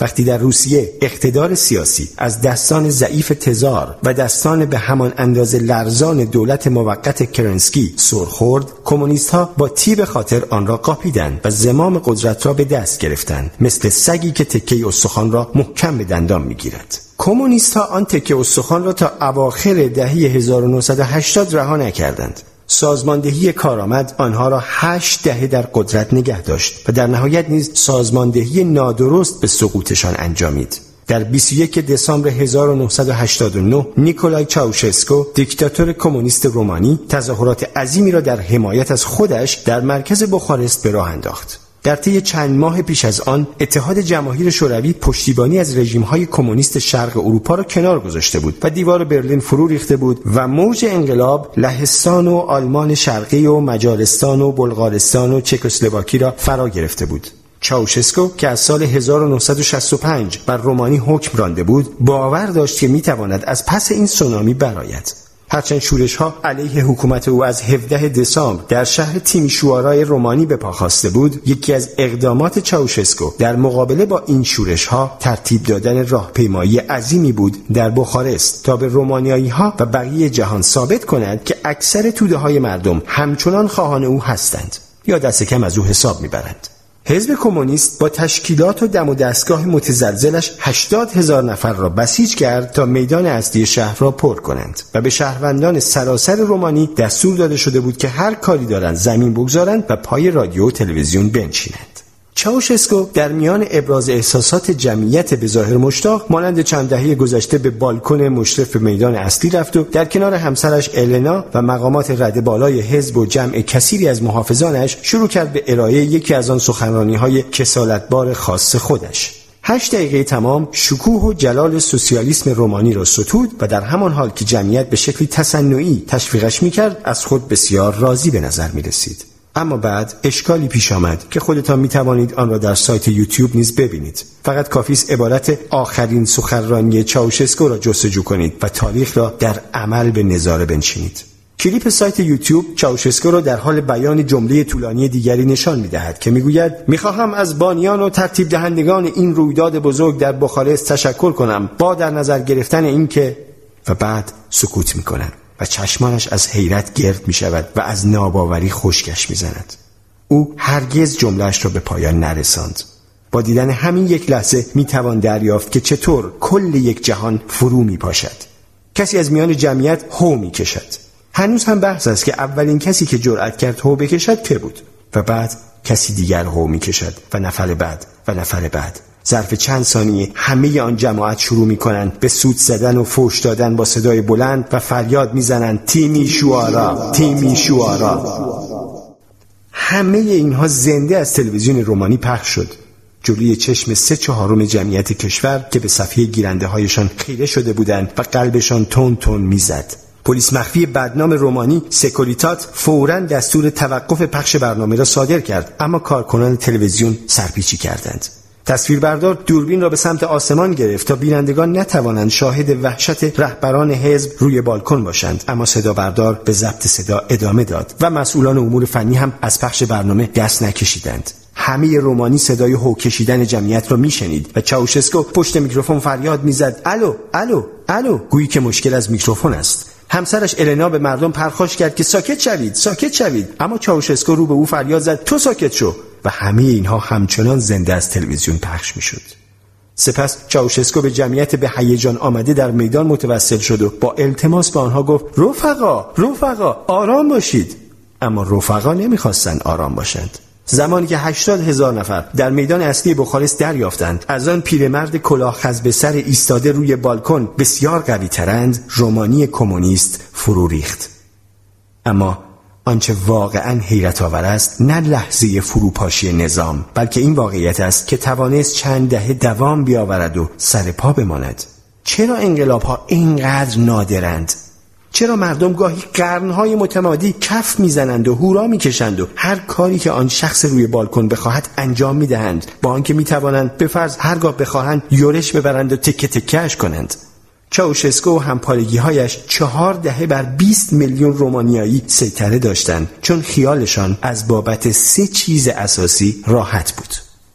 وقتی در روسیه اقتدار سیاسی از دستان ضعیف تزار و دستان به همان اندازه لرزان دولت موقت کرنسکی سر خورد کمونیست ها با تیب خاطر آن را قاپیدند و زمام قدرت را به دست گرفتند مثل سگی که تکه استخوان را محکم به دندان می‌گیرد. کمونیست ها آن تکه استخوان را تا اواخر دهه 1980 رها نکردند. سازماندهی کارآمد آنها را هشت دهه در قدرت نگه داشت و در نهایت نیز سازماندهی نادرست به سقوطشان انجامید. در 21 دسامبر 1989 نیکولای چاوشسکو دیکتاتور کمونیست رومانی تظاهرات عظیمی را در حمایت از خودش در مرکز بخارست به راه انداخت. در طی چند ماه پیش از آن اتحاد جماهیر شوروی پشتیبانی از های کمونیست شرق اروپا را کنار گذاشته بود و دیوار برلین فرو ریخته بود و موج انقلاب لهستان و آلمان شرقی و مجارستان و بلغارستان و چکسلواکی را فرا گرفته بود. چاوشسکو که از سال 1965 بر رومانی حکم رانده بود باور داشت که می‌تواند از پس این سونامی برآید. هرچند شورش ها علیه حکومت او از 17 دسامبر در شهر تیمیشوارای رومانی به پا خواسته بود یکی از اقدامات چاوشسکو در مقابله با این شورش ها ترتیب دادن راهپیمایی عظیمی بود در بخارست تا به رومانیایی ها و بقیه جهان ثابت کند که اکثر توده های مردم همچنان خواهان او هستند. یا دست کم از او حساب می‌برند. حزب کمونیست با تشکیلات و دم و دستگاه متزلزلش 80 هزار نفر را بسیج کرد تا میدان اصلی شهر را پر کنند و به شهروندان سراسر رومانی دستور داده شده بود که هر کاری دارند زمین بگذارند و پای رادیو و تلویزیون بنشینند. چاوشسکو در میان ابراز احساسات جمعیت به ظاهر مشتاق مانند چند دهه گذشته به بالکن مشرف میدان اصلی رفت و در کنار همسرش النا و مقامات رده بالای حزب و جمع کثیری از محافظانش شروع کرد به ارائه یکی از آن سخنرانی های کسالتبار خاص خودش هشت دقیقه تمام شکوه و جلال سوسیالیسم رومانی را ستود و در همان حال که جمعیت به شکلی تصنعی تشویقش می‌کرد از خود بسیار راضی به نظر می رسید. اما بعد اشکالی پیش آمد که خودتان می توانید آن را در سایت یوتیوب نیز ببینید. فقط کافی است عبارت آخرین سخنرانی چاوشسکو را جستجو کنید و تاریخ را در عمل به نظاره بنشینید. کلیپ سایت یوتیوب چاوشسکو را در حال بیان جمله طولانی دیگری نشان می دهد که می‌گوید می‌خواهم از بانیان و ترتیب دهندگان این رویداد بزرگ در بخارست تشکر کنم با در نظر گرفتن اینکه و بعد سکوت می‌کنند. و چشمانش از حیرت گرد می شود و از ناباوری خشکش می زند. او هرگز جملهش را به پایان نرساند. با دیدن همین یک لحظه می توان دریافت که چطور کل یک جهان فرو می پاشد. کسی از میان جمعیت هو می کشد. هنوز هم بحث است که اولین کسی که جرأت کرد هو بکشد که بود و بعد کسی دیگر هو می کشد و نفر بعد و نفر بعد ظرف چند ثانیه همه آن جماعت شروع می کنند به سود زدن و فوش دادن با صدای بلند و فریاد می‌زنند تیمی شوارا تیمی شوارا همه اینها زنده از تلویزیون رومانی پخش شد. جلوی چشم سه چهارم جمعیت کشور که به صفحه گیرنده هایشان خیره شده بودند و قلبشان تون تون می‌زد. پلیس مخفی بدنام رومانی سکوریتات فورا دستور توقف پخش برنامه را صادر کرد اما کارکنان تلویزیون سرپیچی کردند. تصویربردار دوربین را به سمت آسمان گرفت تا بینندگان نتوانند شاهد وحشت رهبران حزب روی بالکن باشند. اما صدا بردار به ضبط صدا ادامه داد و مسئولان امور فنی هم از پخش برنامه دست نکشیدند. همه رومانی صدای هو کشیدن جمعیت را میشنید و چاوشسکو پشت میکروفون فریاد می‌زد. الو الو الو. گویی که مشکل از میکروفون است. همسرش النا به مردم پرخاش کرد که ساکت شوید ساکت شوید. اما چاوشسکو رو به او فریاد زد. تو ساکت شو. و همه اینها همچنان زنده از تلویزیون پخش می‌شد. سپس چاوشسکو به جمعیت به هیجان آمده در میدان متوسل شد و با التماس به آنها گفت رفقا رفقا آرام باشید. اما رفقا نمی‌خواستند آرام باشند. زمانی که هشتاد هزار نفر در میدان اصلی بخارست دریافتند از آن پیرمرد کلاه به سر ایستاده روی بالکن بسیار قوی ترند رومانی کمونیست فرو ریخت. اما آنچه واقعا حیرت آور است نه لحظه فروپاشی نظام بلکه این واقعیت است که توانست چند دهه دوام بیاورد و سر پا بماند. چرا انقلاب ها اینقدر نادرند؟ چرا مردم گاهی قرنهای متمادی کف می‌زنند و هورا می‌کشند و هر کاری که آن شخص روی بالکن بخواهد انجام می‌دهند با آنکه می‌توانند به فرض هرگاه بخواهند یورش ببرند و تکه تکهش کنند؟ چاوشسکو و همپارگیهایش چهار دهه بر 20 میلیون رومانیایی سیطره داشتند. چون خیالشان از بابت سه چیز اساسی راحت بود.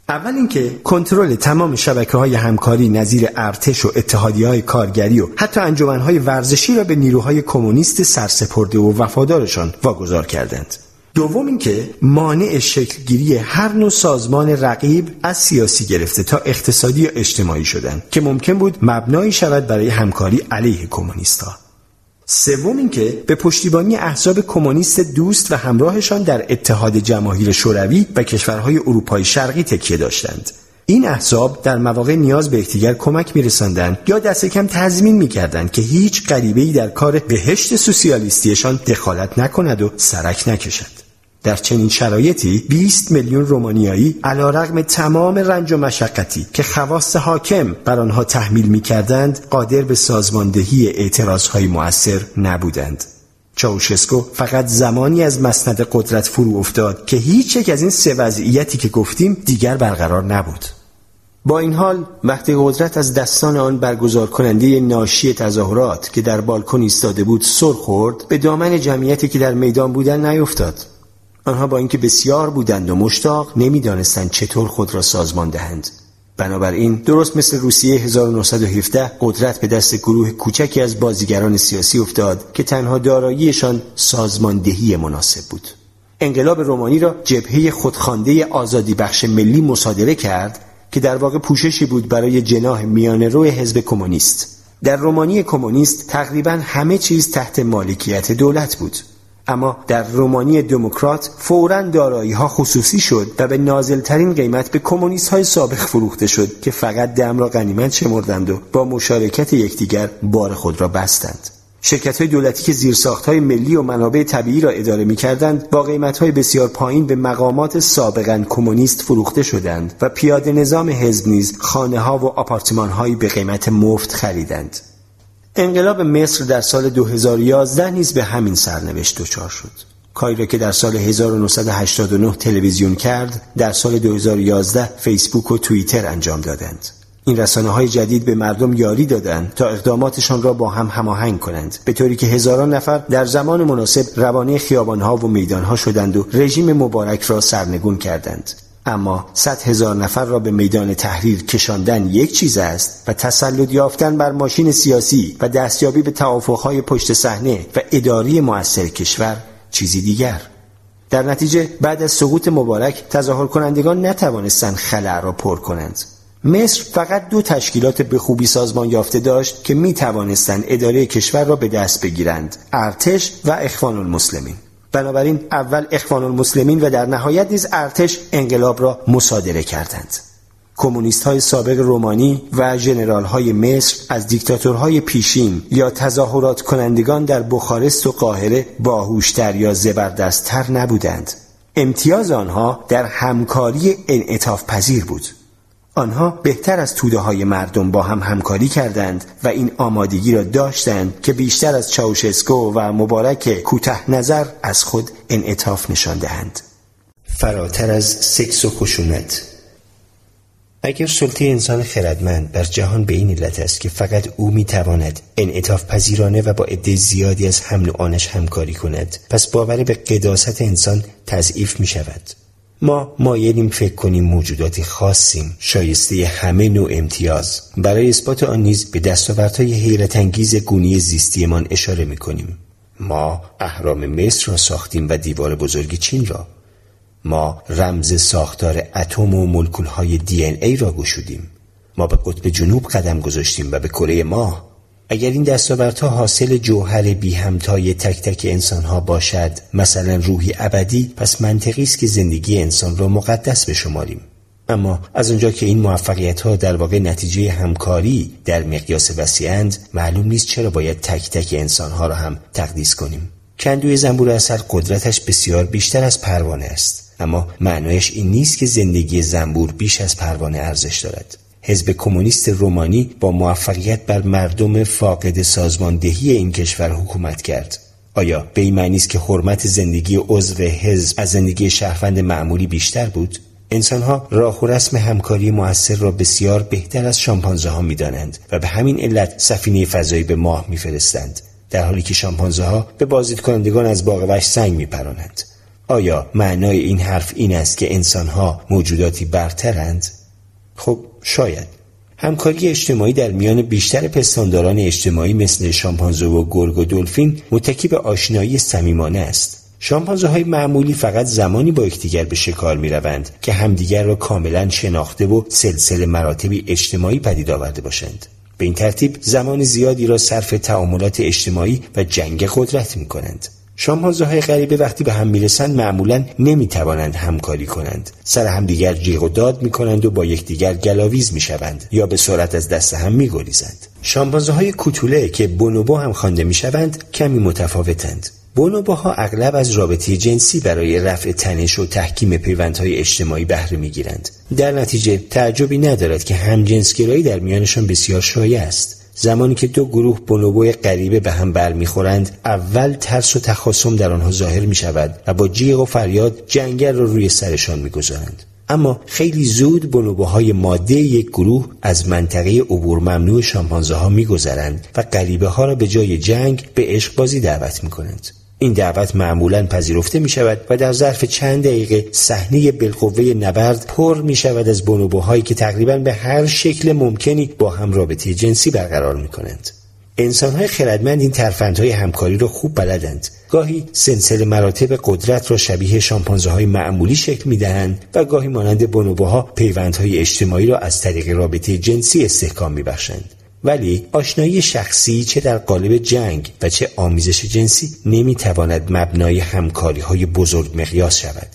اول اینکه کنترل تمام شبکه های همکاری نظیر ارتش و اتحادی های کارگری و حتی انجمن های ورزشی را به نیروهای کمونیست سرسپرده و وفادارشان واگذار کردند. دوم اینکه مانع شکلگیری هر نوع سازمان رقیب از سیاسی گرفته تا اقتصادی و اجتماعی شدند که ممکن بود مبنایی شود برای همکاری علیه کمونیستها سوم اینکه به پشتیبانی احزاب کمونیست دوست و همراهشان در اتحاد جماهیر شوروی و کشورهای اروپای شرقی تکیه داشتند. این احزاب در مواقع نیاز به یکدیگر کمک میرساندند یا دست کم تضمین می‌کردند که هیچ غریبهای در کار بهشت سوسیالیستیشان دخالت نکند و سرک نکشد. در چنین شرایطی 20 میلیون رومانیایی علیرغم تمام رنج و مشقتی که خواست حاکم بر آنها تحمیل می‌کردند قادر به سازماندهی اعتراضهای مؤثر نبودند. چاوشسکو فقط زمانی از مسند قدرت فرو افتاد که هیچ یک از این سه وضعیتی که گفتیم دیگر برقرار نبود. با این حال وقتی قدرت از دستان آن برگزار کننده ناشی تظاهرات که در بالکن ایستاده بود سر خورد به دامن جمعیتی که در میدان بودن نیفتاد. آنها با اینکه بسیار بودند و مشتاق نمی‌دانستند چطور خود را سازمان دهند. بنابراین درست مثل روسیه 1917 قدرت به دست گروه کوچکی از بازیگران سیاسی افتاد که تنها داراییشان سازماندهی مناسب بود. انقلاب رومانی را جبهه خودخوانده آزادی بخش ملی مصادره کرد که در واقع پوششی بود برای جناح میانه روی حزب کمونیست. در رومانی کمونیست تقریبا همه چیز تحت مالکیت دولت بود. اما در رومانی دموکرات فورا دارایی ها خصوصی شد و به نازلترین قیمت به کمونیست های سابق فروخته شد که فقط دم را غنیمت شمردند و با مشارکت یکدیگر بار خود را بستند. شرکت های دولتی که زیرساخت های ملی و منابع طبیعی را اداره می کردند با قیمت های بسیار پایین به مقامات سابقا کمونیست فروخته شدند و پیاده نظام حزب نیز خانه ها و آپارتمان هایی به قیمت مفت خریدند. انقلاب مصر در سال 2011 نیز به همین سرنوشت دچار شد. کاری را که در سال 1989 تلویزیون کرد در سال 2011 فیسبوک و توییتر انجام دادند. این رسانه های جدید به مردم یاری دادند تا اقداماتشان را با هم هماهنگ کنند به طوری که هزاران نفر در زمان مناسب روانه خیابانها و میدانها شدند و رژیم مبارک را سرنگون کردند. اما صد هزار نفر را به میدان تحریر کشاندن یک چیز است و تسلط یافتن بر ماشین سیاسی و دستیابی به توافقهای پشت صحنه و اداری موثر کشور چیزی دیگر. در نتیجه بعد از سقوط مبارک تظاهر کنندگان نتوانستند خلع را پر کنند. مصر فقط دو تشکیلات به خوبی سازمان یافته داشت که می توانستند اداره کشور را به دست بگیرند ارتش و اخوان المسلمین. بنابراین اول اخوان المسلمین و در نهایت نیز ارتش انقلاب را مصادره کردند. کمونیست های سابق رومانی و جنرال های مصر از دیکتاتورهای پیشین یا تظاهرات کنندگان در بخارست و قاهره باهوشتر یا زبردستتر نبودند. امتیاز آنها در همکاری انعطاف پذیر بود. آنها بهتر از توده های مردم با هم همکاری کردند و این آمادگی را داشتند که بیشتر از چاوشسکو و مبارک کوته نظر از خود انعطاف نشان دهند. فراتر از سکس و خشونت اگر سلطه انسان خردمند بر جهان به این علت است که فقط او می‌تواند انعطاف پذیرانه و با عده زیادی از هم همکاری کند پس باور به قداست انسان تضعیف می شود ما مایلیم فکر کنیم موجوداتی خاصیم شایسته همه نوع امتیاز. برای اثبات آن نیز به دستاوردهای حیرت انگیز گونی زیستیمان اشاره می کنیم ما اهرام مصر را ساختیم و دیوار بزرگ چین را. ما رمز ساختار اتم و مولکولهای دی ای را گشودیم. ما به قطب جنوب قدم گذاشتیم و به کره ماه اگر این دستاوردها حاصل جوهر بی همتای تک تک انسان ها باشد مثلا روحی ابدی پس منطقی است که زندگی انسان را مقدس بشماریم اما از اونجا که این موفقیت ها در واقع نتیجه همکاری در مقیاس وسیعند معلوم نیست چرا باید تک تک انسان ها را هم تقدیس کنیم. کندوی زنبور اثر قدرتش بسیار بیشتر از پروانه است اما معنایش این نیست که زندگی زنبور بیش از پروانه ارزش دارد. حزب کمونیست رومانی با موفقیت بر مردم فاقد سازماندهی این کشور حکومت کرد آیا به این معنی است که حرمت زندگی عضو حزب از زندگی شهروند معمولی بیشتر بود انسانها راه و رسم همکاری موثر را بسیار بهتر از شامپانزه ها می دانند و به همین علت سفینه فضایی به ماه میفرستند در حالی که شامپانزه ها به بازدید کنندگان از باغ سنگ می پرانند. آیا معنای این حرف این است که انسانها موجوداتی برترند؟ خب شاید. همکاری اجتماعی در میان بیشتر پستانداران اجتماعی مثل شامپانزه و گرگ و دلفین متکی به آشنایی صمیمانه است. شامپانزه های معمولی فقط زمانی با یکدیگر به شکار می روند که همدیگر را کاملا شناخته و سلسله مراتبی اجتماعی پدید آورده باشند. به این ترتیب زمان زیادی را صرف تعاملات اجتماعی و جنگ قدرت می کنند شامپانزه های غریبه وقتی به هم می‌رسند معمولا نمی‌توانند همکاری کنند. سر همدیگر جیغ و داد می‌کنند و با یکدیگر گلاویز می‌شوند یا به سرعت از دست هم میگریزند. شامپانزه های کوتوله که بونوبو هم خوانده می‌شوند کمی متفاوتند. بونوبوها اغلب از رابطه جنسی برای رفع تنش و تحکیم پیوندهای اجتماعی بهره می‌گیرند. در نتیجه تعجبی ندارد که همجنسگرایی در میانشان بسیار شایع است. زمانی که دو گروه بونوبوی غریبه به هم برمیخورند اول ترس و تخاصم در آنها ظاهر می شود و با جیغ و فریاد جنگل را روی سرشان می‌گذارند اما خیلی زود بونوبوهای ماده یک گروه از منطقه عبور ممنوع شامپانزه ها میگذرند و غریبه ها را به جای جنگ به عشق بازی دعوت می کنند. این دعوت معمولا پذیرفته می شود و در ظرف چند دقیقه صحنه بالقوه نبرد پر می شود از بونوبوهایی که تقریبا به هر شکل ممکنی با هم رابطه جنسی برقرار می کنند. های خردمند این ترفندهای همکاری را خوب بلدند گاهی سلسله مراتب قدرت را شبیه شامپانزه های معمولی شکل می دهند و گاهی مانند بونوبوها پیوندهای اجتماعی را از طریق رابطه جنسی استحکام می بخشند. ولی آشنایی شخصی چه در قالب جنگ و چه آمیزش جنسی نمی‌تواند مبنای همکاری های بزرگ مقیاس شود.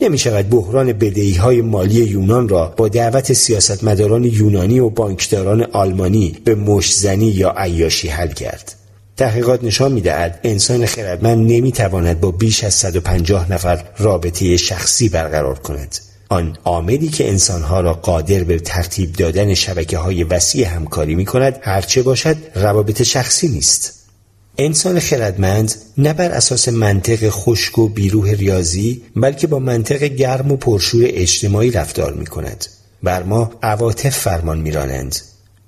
نمی شود بحران بدهی های مالی یونان را با دعوت سیاستمداران یونانی و بانکداران آلمانی به مشزنی یا عیاشی حل کرد. تحقیقات نشان می‌دهد انسان خردمند نمی‌تواند با بیش از 150 نفر رابطه شخصی برقرار کند. آن عاملی که انسانها را قادر به ترتیب دادن شبکه های وسیع همکاری می کند هرچه باشد روابط شخصی نیست. انسان خردمند نه بر اساس منطق خشک و بیروح ریاضی بلکه با منطق گرم و پرشور اجتماعی رفتار می کند بر ما عواطف فرمان میرانند.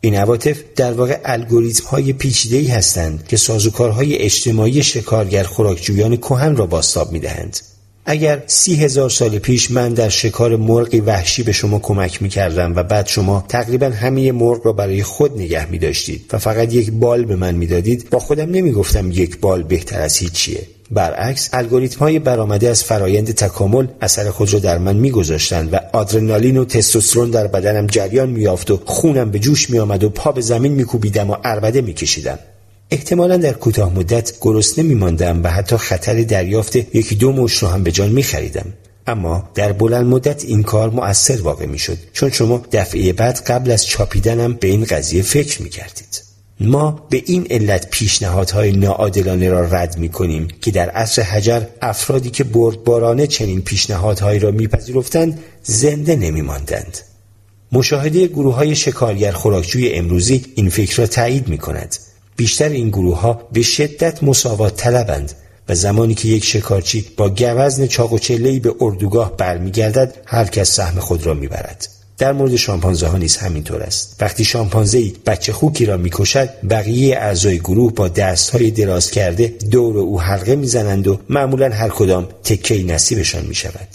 این عواطف در واقع الگوریتم های پیچیده هستند که سازوکارهای اجتماعی شکارگر خوراکجویان کهن را باستاب می دهند. اگر سی هزار سال پیش من در شکار مرغی وحشی به شما کمک می کردم و بعد شما تقریبا همه مرغ را برای خود نگه می داشتید و فقط یک بال به من می دادید با خودم نمی گفتم یک بال بهتر از هیچیه برعکس الگوریتم های برآمده از فرایند تکامل اثر خود را در من میگذاشتند و آدرنالین و تستوسترون در بدنم جریان میافت و خونم به جوش میآمد و پا به زمین میکوبیدم و اربده میکشیدم. احتمالا در کوتاه مدت گرسنه میماندم و حتی خطر دریافت یکی دو مش رو هم به جان میخریدم اما در بلند مدت این کار مؤثر واقع می‌شد چون شما دفعه بعد قبل از چاپیدنم به این قضیه فکر می‌کردید ما به این علت پیشنهادهای ناعادلانه را رد می کنیم که در عصر حجر افرادی که بردبارانه چنین پیشنهادهایی را میپذیرفتند زنده نمی ماندند. مشاهده گروه های شکارگر خوراکجوی امروزی این فکر را تایید می کند. بیشتر این گروه ها به شدت مساوات طلبند و زمانی که یک شکارچی با گوزن چاق و به اردوگاه برمیگردد هر کس سهم خود را می‌برد. در مورد شامپانزه ها نیز همینطور است. وقتی شامپانزه ای بچه خوکی را می‌کشد بقیه اعضای گروه با دست های دراز کرده دور او حلقه می‌زنند و معمولا هر کدام تکه نصیبشان می‌شود.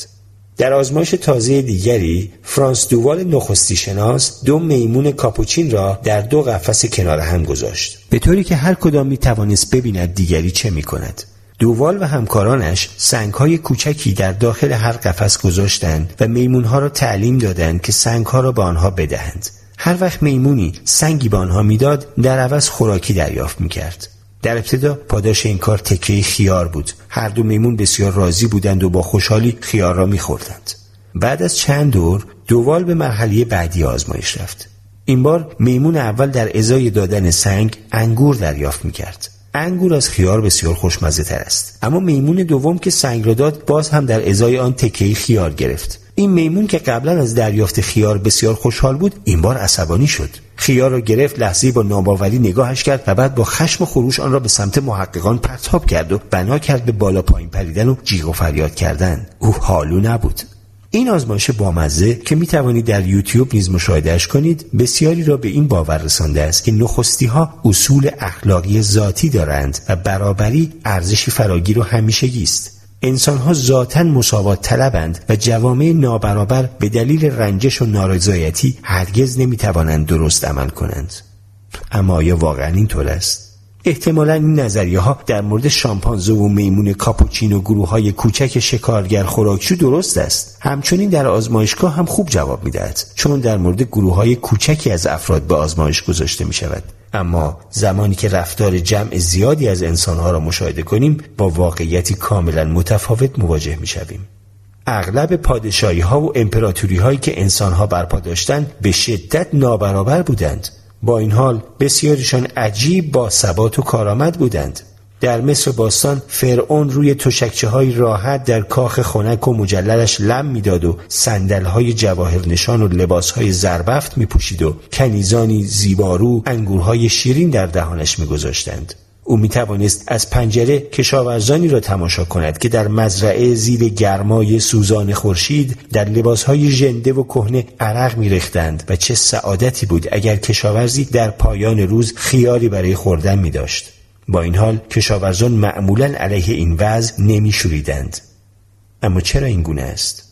در آزمایش تازه دیگری فرانس دووال نخستی شناس دو میمون کاپوچین را در دو قفس کنار هم گذاشت به طوری که هر کدام می توانست ببیند دیگری چه می کند دووال و همکارانش سنگهای کوچکی در داخل هر قفس گذاشتند و میمونها را تعلیم دادند که سنگها را به آنها بدهند. هر وقت میمونی سنگی به آنها می‌داد در عوض خوراکی دریافت می‌کرد. در ابتدا پاداش این کار تکه خیار بود. هر دو میمون بسیار راضی بودند و با خوشحالی خیار را میخوردند. بعد از چند دور دووال به مرحله بعدی آزمایش رفت. این بار میمون اول در ازای دادن سنگ انگور دریافت می‌کرد. انگور از خیار بسیار خوشمزه تر است اما میمون دوم که سنگ را داد باز هم در ازای آن تکه خیار گرفت این میمون که قبلا از دریافت خیار بسیار خوشحال بود این بار عصبانی شد خیار را گرفت لحظه با ناباوری نگاهش کرد و بعد با خشم و خروش آن را به سمت محققان پرتاب کرد و بنا کرد به بالا پایین پریدن و جیغ و فریاد کردن. او حالو نبود. این آزمایش بامزه که می توانید در یوتیوب نیز مشاهدهش کنید بسیاری را به این باور رسانده است که نخستی ها اصول اخلاقی ذاتی دارند و برابری ارزشی فراگیر و همیشگی است. انسان ها ذاتا مساوات طلبند و جوامع نابرابر به دلیل رنجش و نارضایتی هرگز نمی توانند درست عمل کنند. اما آیا واقعا اینطور است؟ احتمالا این نظریه ها در مورد شامپانزه و میمون کاپوچین و گروه های کوچک شکارگر خوراکشو درست است. همچنین در آزمایشگاه هم خوب جواب می‌دهد چون در مورد گروه های کوچکی از افراد به آزمایش گذاشته می شود اما زمانی که رفتار جمع زیادی از انسانها را مشاهده کنیم با واقعیتی کاملا متفاوت مواجه می شویم. اغلب پادشاهی ها و امپراتوری هایی که انسان ها برپا داشتند به شدت نابرابر بودند با این حال بسیاریشان عجیب با ثبات و کارآمد بودند در مصر باستان فرعون روی تشکچه های راحت در کاخ خنک و مجللش لم می‌داد و سندل های جواهر نشان و لباس های زربفت می پوشید و کنیزانی زیبارو انگورهای شیرین در دهانش می گذاشتند. او می توانست از پنجره کشاورزانی را تماشا کند که در مزرعه زیر گرمای سوزان خورشید در لباسهای ژنده و کهنه عرق می ریختند و چه سعادتی بود اگر کشاورزی در پایان روز خیاری برای خوردن می داشت. با این حال کشاورزان معمولا علیه این وضع نمی شوریدند. اما چرا این گونه است؟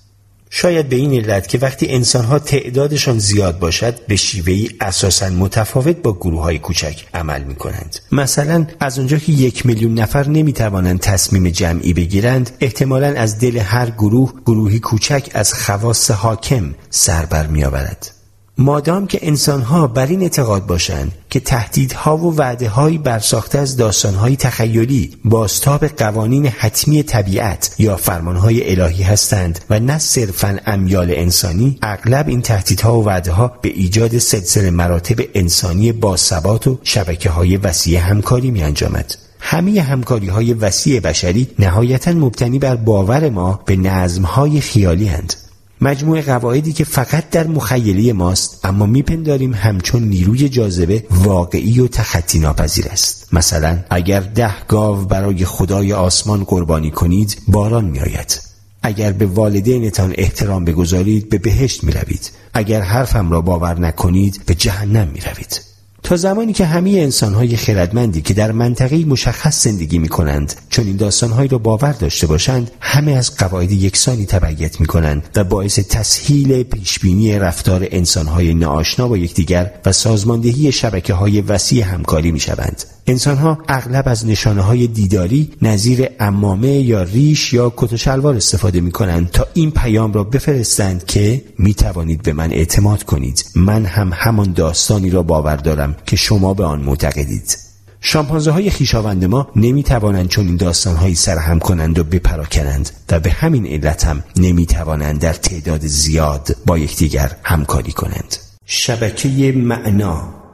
شاید به این علت که وقتی انسانها تعدادشان زیاد باشد به شیوهی اساسا متفاوت با گروه های کوچک عمل می کنند. مثلا از اونجا که یک میلیون نفر نمی توانند تصمیم جمعی بگیرند احتمالا از دل هر گروه گروهی کوچک از خواص حاکم سر بر می آورد. مادام که انسانها بر این اعتقاد باشند که تهدیدها و وعده های برساخته از داستانهای تخیلی باستاب قوانین حتمی طبیعت یا فرمانهای الهی هستند و نه صرفا امیال انسانی اغلب این تهدیدها و وعده ها به ایجاد سلسله مراتب انسانی با ثبات و شبکه های وسیع همکاری می انجامد. همه همکاری های وسیع بشری نهایتا مبتنی بر باور ما به نظم های خیالی هند. مجموع قواعدی که فقط در مخیلی ماست اما میپنداریم همچون نیروی جاذبه واقعی و تخطی ناپذیر است مثلا اگر ده گاو برای خدای آسمان قربانی کنید باران میآید اگر به والدینتان احترام بگذارید به بهشت می روید. اگر حرفم را باور نکنید به جهنم می روید. تا زمانی که همه انسانهای خردمندی که در منطقه مشخص زندگی می کنند چون این را باور داشته باشند همه از قواعد یکسانی تبعیت می کنند و باعث تسهیل پیشبینی رفتار انسانهای ناآشنا با یکدیگر و سازماندهی شبکه های وسیع همکاری می شوند. انسانها اغلب از نشانه های دیداری نظیر امامه یا ریش یا کت و شلوار استفاده می کنند تا این پیام را بفرستند که می توانید به من اعتماد کنید. من هم همان داستانی را باور دارم که شما به آن معتقدید. شامپانزه های خیشاوند ما نمی توانند چون این داستان هایی سرهم کنند و بپراکنند و به همین علت هم نمی توانند در تعداد زیاد با یکدیگر همکاری کنند. شبکه معنا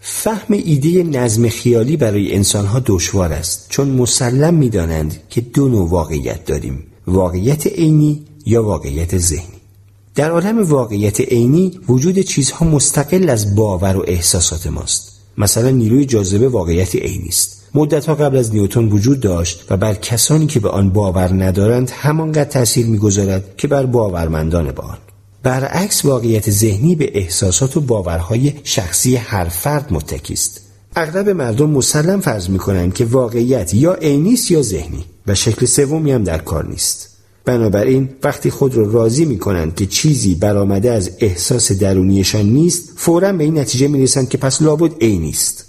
فهم ایده نظم خیالی برای انسانها دشوار است چون مسلم می دانند که دو نوع واقعیت داریم واقعیت عینی یا واقعیت ذهنی. در عالم واقعیت عینی وجود چیزها مستقل از باور و احساسات ماست. مثلا نیروی جاذبه واقعیت عینی است. مدتها قبل از نیوتن وجود داشت و بر کسانی که به آن باور ندارند همانقدر تاثیر می‌گذارد که بر باورمندان به آن. برعکس واقعیت ذهنی به احساسات و باورهای شخصی هر فرد متکی است. اغلب مردم مسلم فرض می‌کنند که واقعیت یا عینی یا ذهنی و شکل سومی هم در کار نیست. بنابراین وقتی خود را راضی می کنند که چیزی برآمده از احساس درونیشان نیست فورا به این نتیجه می رسند که پس لابد عینی است.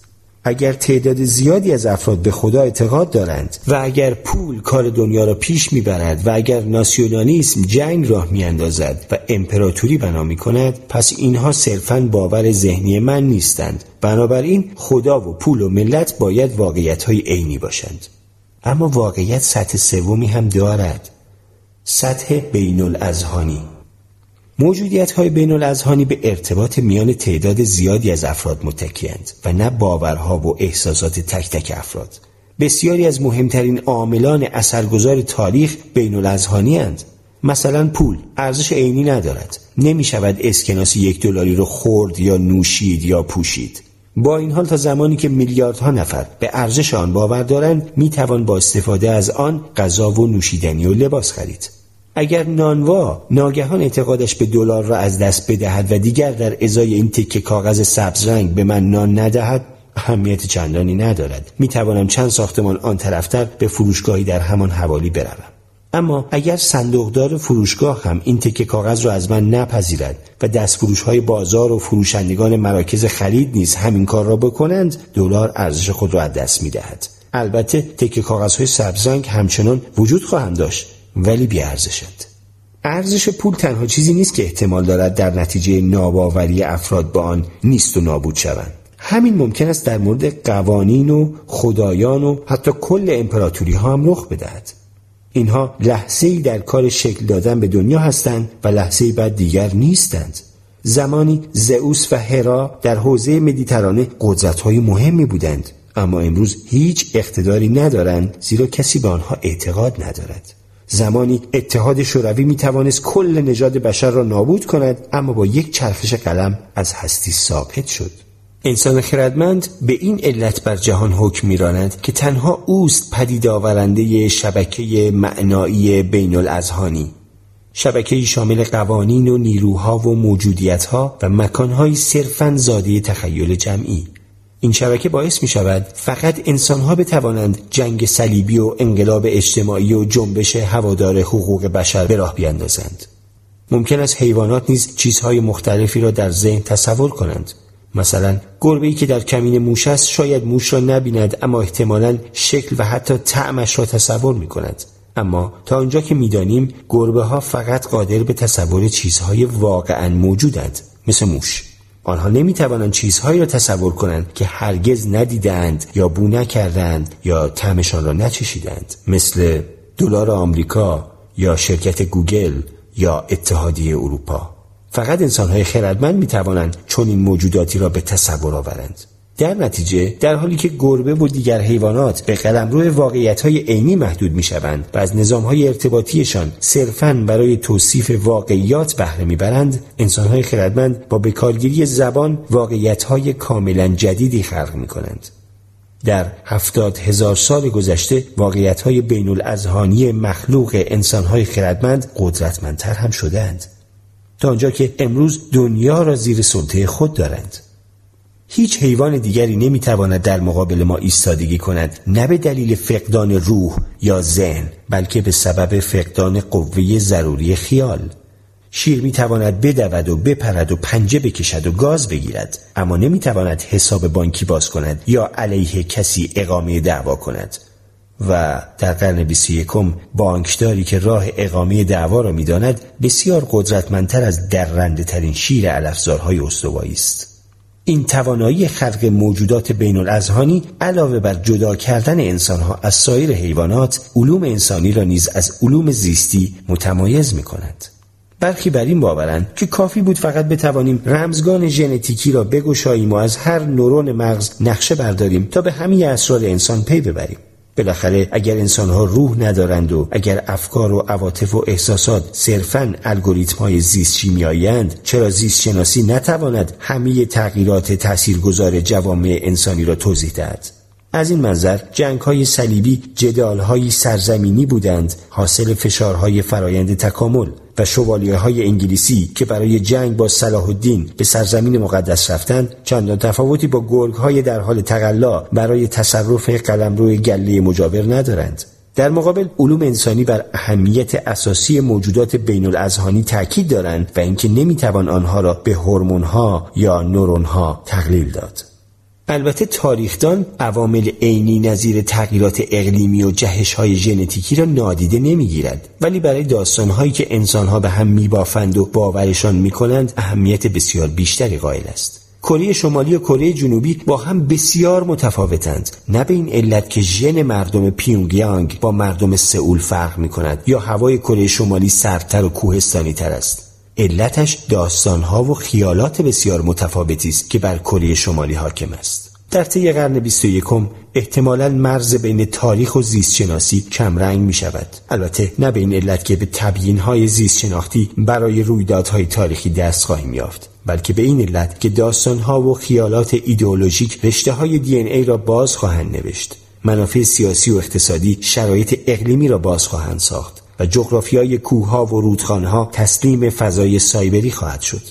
اگر تعداد زیادی از افراد به خدا اعتقاد دارند و اگر پول کار دنیا را پیش می‌برد و اگر ناسیونالیسم جنگ راه میاندازد و امپراتوری بنا می کند پس اینها صرفا باور ذهنی من نیستند. بنابراین خدا و پول و ملت باید واقعیت های عینی باشند. اما واقعیت سطح سومی هم دارد. سطح بین الازهانی موجودیت های بین الازهانی به ارتباط میان تعداد زیادی از افراد متکیند و نه باورها و احساسات تک تک افراد. بسیاری از مهمترین عاملان اثرگذار تاریخ بین الازهانی هند. مثلا پول ارزش عینی ندارد. نمی شود اسکناس یک دلاری رو خورد یا نوشید یا پوشید. با این حال تا زمانی که میلیاردها نفر به ارزش آن باور دارند می توان با استفاده از آن غذا و نوشیدنی و لباس خرید. اگر نانوا ناگهان اعتقادش به دلار را از دست بدهد و دیگر در ازای این تکه کاغذ سبز رنگ به من نان ندهد اهمیت چندانی ندارد. می توانم چند ساختمان آن طرفتر به فروشگاهی در همان حوالی بروم. اما اگر صندوقدار فروشگاه هم این تکه کاغذ را از من نپذیرد و دستفروش های بازار و فروشندگان مراکز خرید نیز همین کار را بکنند دلار ارزش خود را از دست می دهد. البته تکه کاغذ های سبزرنگ همچنان وجود خواهند داشت. ولی بیارزشند ارزش پول تنها چیزی نیست که احتمال دارد در نتیجه ناباوری افراد به آن نیست و نابود شوند. همین ممکن است در مورد قوانین و خدایان و حتی کل امپراتوری ها هم رخ بدهد. اینها لحظه ای در کار شکل دادن به دنیا هستند و لحظه بعد دیگر نیستند. زمانی زئوس و هرا در حوزه مدیترانه قدرت های مهمی بودند اما امروز هیچ اقتداری ندارند زیرا کسی به آنها اعتقاد ندارد. زمانی اتحاد شوروی می توانست کل نژاد بشر را نابود کند اما با یک چرخش قلم از هستی ساقط شد. انسان خردمند به این علت بر جهان حکم میراند که تنها اوست پدید آورنده شبکه معنایی بین الازهانی شبکه شامل قوانین و نیروها و موجودیتها و مکانهای صرفا زاده تخیل جمعی. این شبکه باعث می شود فقط انسانها بتوانند جنگ صلیبی و انقلاب اجتماعی و جنبش هوادار حقوق بشر به راه بیندازند. ممکن است حیوانات نیز چیزهای مختلفی را در ذهن تصور کنند. مثلا گربه ای که در کمین موش است شاید موش را نبیند اما احتمالا شکل و حتی طعمش را تصور می کند. اما تا آنجا که می‌دانیم گربه ها فقط قادر به تصور چیزهای واقعا موجودند مثل موش آنها نمی توانند چیزهایی را تصور کنند که هرگز ندیدند یا بو نکردند یا طعمشان را نچشیدند. مثل دلار آمریکا یا شرکت گوگل یا اتحادیه اروپا. فقط انسانهای خردمند می توانند چون این موجوداتی را به تصور آورند. در نتیجه در حالی که گربه و دیگر حیوانات به قلمرو واقعیت های عینی محدود می شوند و از نظام های ارتباطیشان صرفا برای توصیف واقعیات بهره می‌برند انسان های خردمند با بکارگیری زبان واقعیت های کاملا جدیدی خلق می کنند. در هفتاد هزار سال گذشته واقعیت های بین الازهانی مخلوق انسان های خردمند قدرتمندتر هم شدند تا آنجا که امروز دنیا را زیر سلطه خود دارند هیچ حیوان دیگری نمی‌تواند در مقابل ما ایستادگی کند نه به دلیل فقدان روح یا ذهن بلکه به سبب فقدان قوه ضروری خیال. شیر می‌تواند بدود و بپرد و پنجه بکشد و گاز بگیرد اما نمی‌تواند حساب بانکی باز کند یا علیه کسی اقامه دعوا کند. و در قرن 21 بانکداری که راه اقامه دعوا را می‌داند بسیار قدرتمندتر از درنده ترین شیر علفزارهای استوایی است. این توانایی خلق موجودات بین الازهانی علاوه بر جدا کردن انسانها از سایر حیوانات علوم انسانی را نیز از علوم زیستی متمایز می کند. برخی بر این باورند که کافی بود فقط بتوانیم رمزگان ژنتیکی را بگشاییم و از هر نورون مغز نقشه برداریم تا به همه اسرار انسان پی ببریم بالاخره اگر انسانها روح ندارند و اگر افکار و عواطف و احساسات صرفا الگوریتم های زیست شیمیاییاند چرا زیست شناسی نتواند همه تغییرات تاثیرگذار جوامع انسانی را توضیح دهد؟ از این منظر جنگ های صلیبی جدال های سرزمینی بودند حاصل فشارهای فرایند تکامل. و شوالیه های انگلیسی که برای جنگ با صلاح الدین به سرزمین مقدس رفتند چندان تفاوتی با گرگ های در حال تقلا برای تصرف قلمرو گله مجاور ندارند. در مقابل علوم انسانی بر اهمیت اساسی موجودات بین الازهانی تاکید دارند و اینکه نمی‌توان آنها را به هورمونها یا نورونها تقلیل داد. البته تاریخدان عوامل عینی نظیر تغییرات اقلیمی و جهش های ژنتیکی را نادیده نمی‌گیرد ولی برای داستانهایی که انسانها به هم میبافند و باورشان می‌کنند اهمیت بسیار بیشتری قائل است. کره شمالی و کره جنوبی با هم بسیار متفاوتند. نه به این علت که ژن مردم پیونگیانگ با مردم سئول فرق می کند یا هوای کره شمالی سردتر و کوهستانی تر است. علتش داستانها و خیالات بسیار متفاوتی است که بر کره شمالی حاکم است. در طی قرن 21 احتمالا مرز بین تاریخ و زیست شناسی کمرنگ می شود البته نه به این علت که به تبیین های زیست برای رویدادهای تاریخی دست خواهیم یافت بلکه به این علت که داستانها و خیالات ایدئولوژیک رشته های دی ای را باز خواهند نوشت. منافع سیاسی و اقتصادی شرایط اقلیمی را باز خواهند ساخت. و جغرافیای کوهها و رودخانها تسلیم فضای سایبری خواهد شد.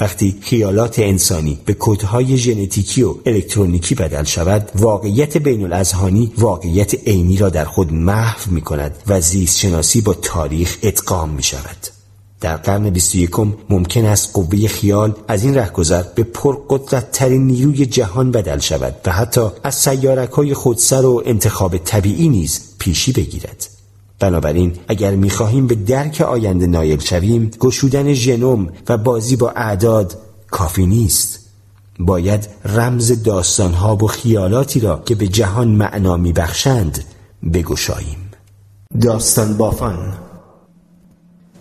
وقتی خیالات انسانی به کودهای ژنتیکی و الکترونیکی بدل شود واقعیت بین الازهانی واقعیت عینی را در خود محو می کند و زیست شناسی با تاریخ ادغام می شود در قرن 21 ممکن است قوه خیال از این رهگذر به پرقدرت ترین نیروی جهان بدل شود و حتی از سیارک های خودسر و انتخاب طبیعی نیز پیشی بگیرد. بنابراین اگر می‌خواهیم به درک آینده نایل شویم گشودن ژنوم و بازی با اعداد کافی نیست. باید رمز داستانها و خیالاتی را که به جهان معنا میبخشند بگشاییم. داستان بافان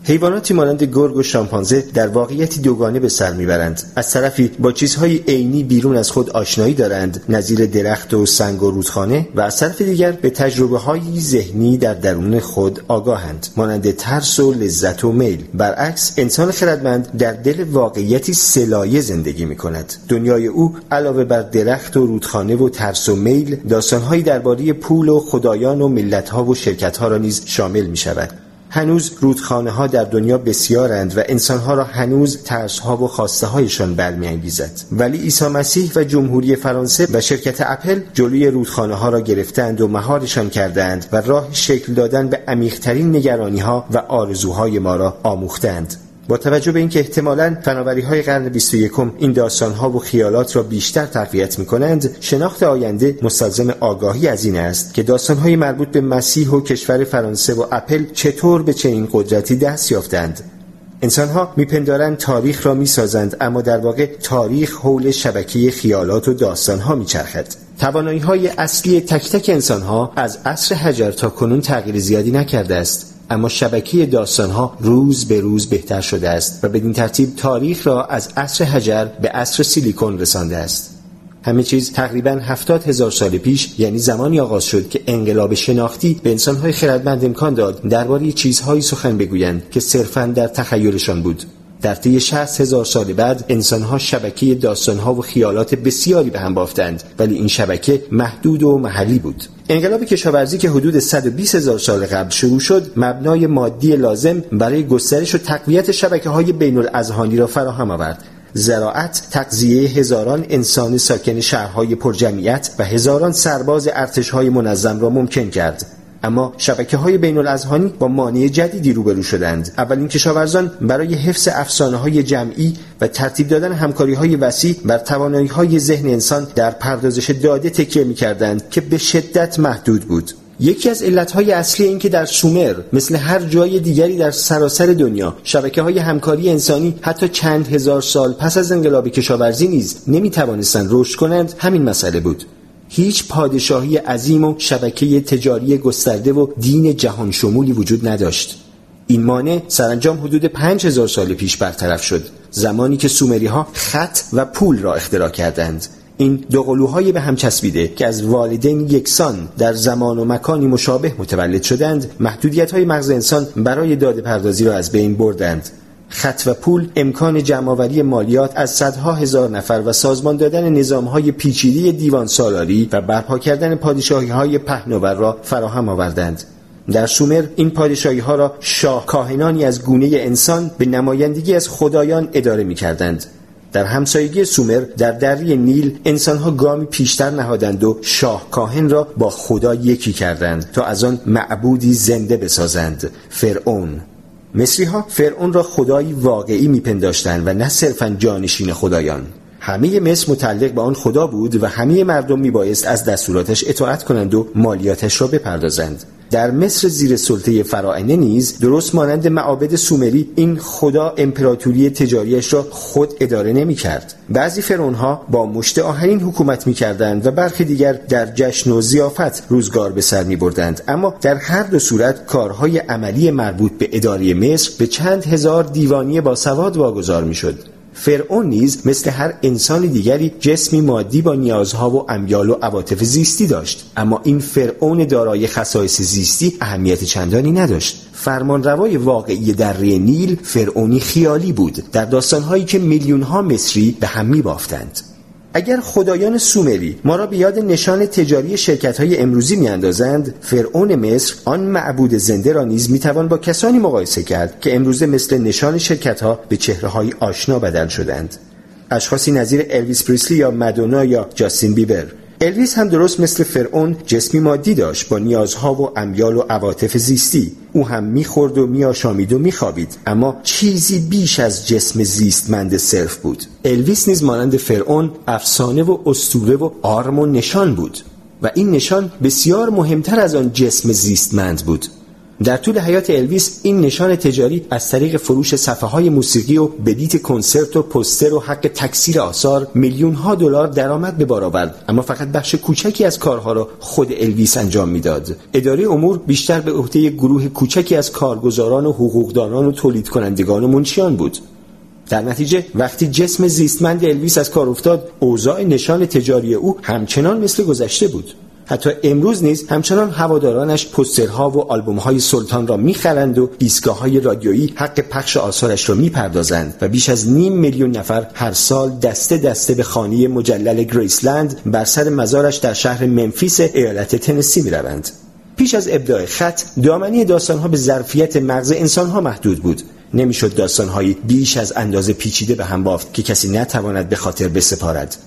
حیواناتی مانند گرگ و شامپانزه در واقعیتی دوگانه به سر می‌برند. از طرفی با چیزهای عینی بیرون از خود آشنایی دارند نظیر درخت و سنگ و رودخانه و از طرف دیگر به تجربه های ذهنی در درون خود آگاهند. مانند ترس و لذت و میل. برعکس انسان خردمند در دل واقعیتی سلایه زندگی می کند دنیای او علاوه بر درخت و رودخانه و ترس و میل داستانهایی درباره پول و خدایان و ملتها و شرکتها را نیز شامل می شود هنوز رودخانه ها در دنیا بسیارند و انسانها را هنوز ترس ها و خواسته هایشان برمیانگیزد. ولی عیسی مسیح و جمهوری فرانسه و شرکت اپل جلوی رودخانه ها را گرفتند و مهارشان کردند و راه شکل دادن به عمیقترین نگرانی ها و آرزوهای ما را آموختند. با توجه به اینکه احتمالا فناوری های قرن 21 این داستان ها و خیالات را بیشتر تقویت می کنند شناخت آینده مستلزم آگاهی از این است که داستان های مربوط به مسیح و کشور فرانسه و اپل چطور به چنین قدرتی دست یافتند. انسانها میپندارند تاریخ را می‌سازند اما در واقع تاریخ حول شبکه خیالات و داستانها میچرخد. توانایی های اصلی تک تک انسانها از عصر حجر تا کنون تغییر زیادی نکرده است. اما شبکه داستانها روز به روز بهتر شده است و بدین ترتیب تاریخ را از عصر حجر به عصر سیلیکون رسانده است. همه چیز تقریبا هفتاد هزار سال پیش یعنی زمانی آغاز شد که انقلاب شناختی به انسانهای خردمند امکان داد درباره چیزهایی سخن بگویند که صرفا در تخیلشان بود. در طی 60 هزار سال بعد انسانها شبکه داستانها و خیالات بسیاری به هم بافتند ولی این شبکه محدود و محلی بود. انقلاب کشاورزی که حدود 120 هزار سال قبل شروع شد مبنای مادی لازم برای گسترش و تقویت شبکه های بین الازهانی را فراهم آورد. زراعت تقضیه هزاران انسان ساکن شهرهای پرجمعیت و هزاران سرباز ارتشهای منظم را ممکن کرد. اما شبکه های بین الازهانی با مانع جدیدی روبرو شدند. اولین کشاورزان برای حفظ افسانه های جمعی و ترتیب دادن همکاری های وسیع بر توانایی های ذهن انسان در پردازش داده تکیه می کردند که به شدت محدود بود. یکی از علتهای اصلی این که در سومر مثل هر جای دیگری در سراسر دنیا شبکه های همکاری انسانی حتی چند هزار سال پس از انقلاب کشاورزی نیز نمی توانستند رشد کنند همین مسئله بود. هیچ پادشاهی عظیم و شبکه تجاری گسترده و دین جهان شمولی وجود نداشت. این مانع سرانجام حدود پنج هزار سال پیش برطرف شد. زمانی که سومری ها خط و پول را اختراع کردند. این دو قلوهای به هم چسبیده که از والدین یکسان در زمان و مکانی مشابه متولد شدند محدودیت های مغز انسان برای داده پردازی را از بین بردند. خط و پول امکان جمعآوری مالیات از صدها هزار نفر و سازمان دادن نظامهای پیچیده دیوان سالاری و برپا کردن پادشاهی های پهناور را فراهم آوردند در سومر این پادشاهی ها را شاه کاهنانی از گونه انسان به نمایندگی از خدایان اداره می کردند. در همسایگی سومر در دری نیل انسانها گامی پیشتر نهادند و شاه کاهن را با خدا یکی کردند تا از آن معبودی زنده بسازند فرعون مصری ها فرعون را خدایی واقعی میپنداشتند و نه صرفا جانشین خدایان. همه مصر متعلق به آن خدا بود و همه مردم میبایست از دستوراتش اطاعت کنند و مالیاتش را بپردازند. در مصر زیر سلطه فراعنه نیز درست مانند معابد سومری این خدا امپراتوری تجاریش را خود اداره نمی کرد. بعضی فرعونها با مشت آهنین حکومت می کردند و برخی دیگر در جشن و زیافت روزگار به سر می بردند. اما در هر دو صورت کارهای عملی مربوط به اداره مصر به چند هزار دیوانی با سواد واگذار می شد. فرعون نیز مثل هر انسان دیگری جسمی مادی با نیازها و امیال و عواطف زیستی داشت. اما این فرعون دارای خصایص زیستی اهمیت چندانی نداشت. فرمانروای واقعی دره نیل فرعونی خیالی بود. در داستانهایی که میلیونها مصری به هم می بافتند اگر خدایان سومری ما را به یاد نشان تجاری شرکت های امروزی میاندازند فرعون مصر آن معبود زنده را نیز می‌توان با کسانی مقایسه کرد که امروزه مثل نشان شرکت ها به چهره های آشنا بدل شدند. اشخاصی نظیر الویس پریسلی یا مدونا یا جاستین بیبر. الویس هم درست مثل فرعون جسمی مادی داشت با نیازها و امیال و عواطف زیستی. او هم می‌خورد و میآشامید و میخوابید. اما چیزی بیش از جسم زیستمند صرف بود. الویس نیز مانند فرعون افسانه و اسطوره و آرم و نشان بود و این نشان بسیار مهمتر از آن جسم زیستمند بود. در طول حیات الویس این نشان تجاری از طریق فروش صفحه های موسیقی و بدیت کنسرت و پستر و حق تکثیر آثار میلیون ها دلار درآمد به بار آورد. اما فقط بخش کوچکی از کارها را خود الویس انجام می‌داد. اداره امور بیشتر به عهده گروه کوچکی از کارگزاران و حقوقدانان و تولید کنندگان و منشیان بود. در نتیجه وقتی جسم زیستمند الویس از کار افتاد اوضاع نشان تجاری او همچنان مثل گذشته بود. حتی امروز نیز همچنان هوادارانش پسترها و آلبومهای سلطان را می‌خرند و ایستگاه های رادیویی حق پخش آثارش را می‌پردازند و بیش از نیم میلیون نفر هر سال دسته دسته به خانه مجلل گریسلند بر سر مزارش در شهر منفیس ایالت تنسی می‌روند. پیش از ابداع خط دامنی داستانها به ظرفیت مغز انسانها محدود بود. نمی‌شد داستانهایی بیش از اندازه پیچیده به هم بافت که کسی نتواند به خاطر بسپارد.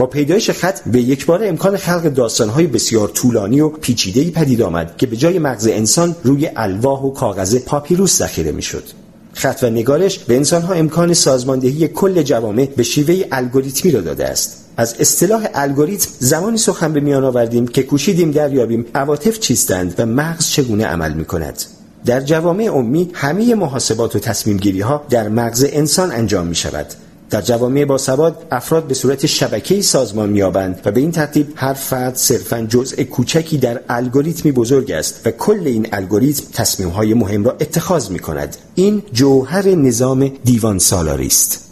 با پیدایش خط به یک بار امکان خلق داستانهای بسیار طولانی و پیچیده‌ای پدید آمد که به جای مغز انسان روی الواح و کاغذ پاپیروس ذخیره می‌شد. خط و نگارش به انسانها امکان سازماندهی کل جوامع به شیوه الگوریتمی را داده است. از اصطلاح الگوریتم زمانی سخن به میان آوردیم که کوشیدیم دریابیم عواطف چیستند و مغز چگونه عمل می کند. در جوامع عمومی همه محاسبات و تصمیم گیری ها در مغز انسان انجام می شود در جوامع باسواد افراد به صورت شبکه‌ای سازمان می‌یابند و به این ترتیب هر فرد صرفا جزء کوچکی در الگوریتمی بزرگ است و کل این الگوریتم تصمیم‌های مهم را اتخاذ می‌کند. این جوهر نظام دیوان سالاری است.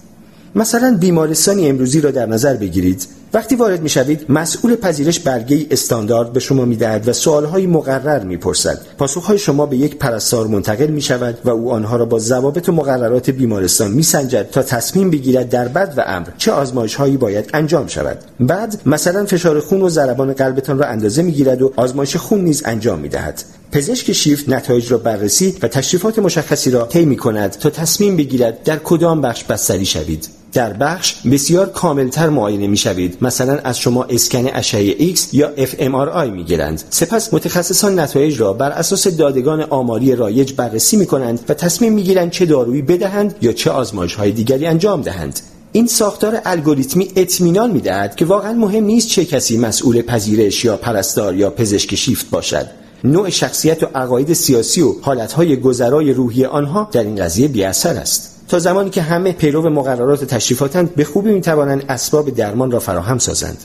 مثلا بیمارستانی امروزی را در نظر بگیرید. وقتی وارد می‌شوید مسئول پذیرش برگه استاندارد به شما می‌دهد و سوالهای مقرر می‌پرسد. پاسخهای شما به یک پرستار منتقل می شود و او آنها را با ضوابط و مقررات بیمارستان میسنجد تا تصمیم بگیرد در بد و امر چه آزمایش هایی باید انجام شود. بعد مثلا فشار خون و ضربان قلبتان را اندازه می‌گیرد و آزمایش خون نیز انجام می‌دهد. پزشک شیفت نتایج را بررسی و تشریفات مشخصی را طی می کند تا تصمیم بگیرد در کدام بخش بستری شوید. در بخش بسیار کاملتر معاینه می شوید مثلا از شما اسکن اشعه X یا fMRI می گیرند سپس متخصصان نتایج را بر اساس دادگان آماری رایج بررسی می کنند و تصمیم می گیرند چه دارویی بدهند یا چه آزمایش های دیگری انجام دهند. این ساختار الگوریتمی اطمینان می‌دهد که واقعا مهم نیست چه کسی مسئول پذیرش یا پرستار یا پزشک شیفت باشد. نوع شخصیت و عقاید سیاسی و حالتهای گذرای روحی آنها در این قضیه بیاثر است. تا زمانی که همه پیرو مقررات تشریفاتند به خوبی می‌توانند اسباب درمان را فراهم سازند.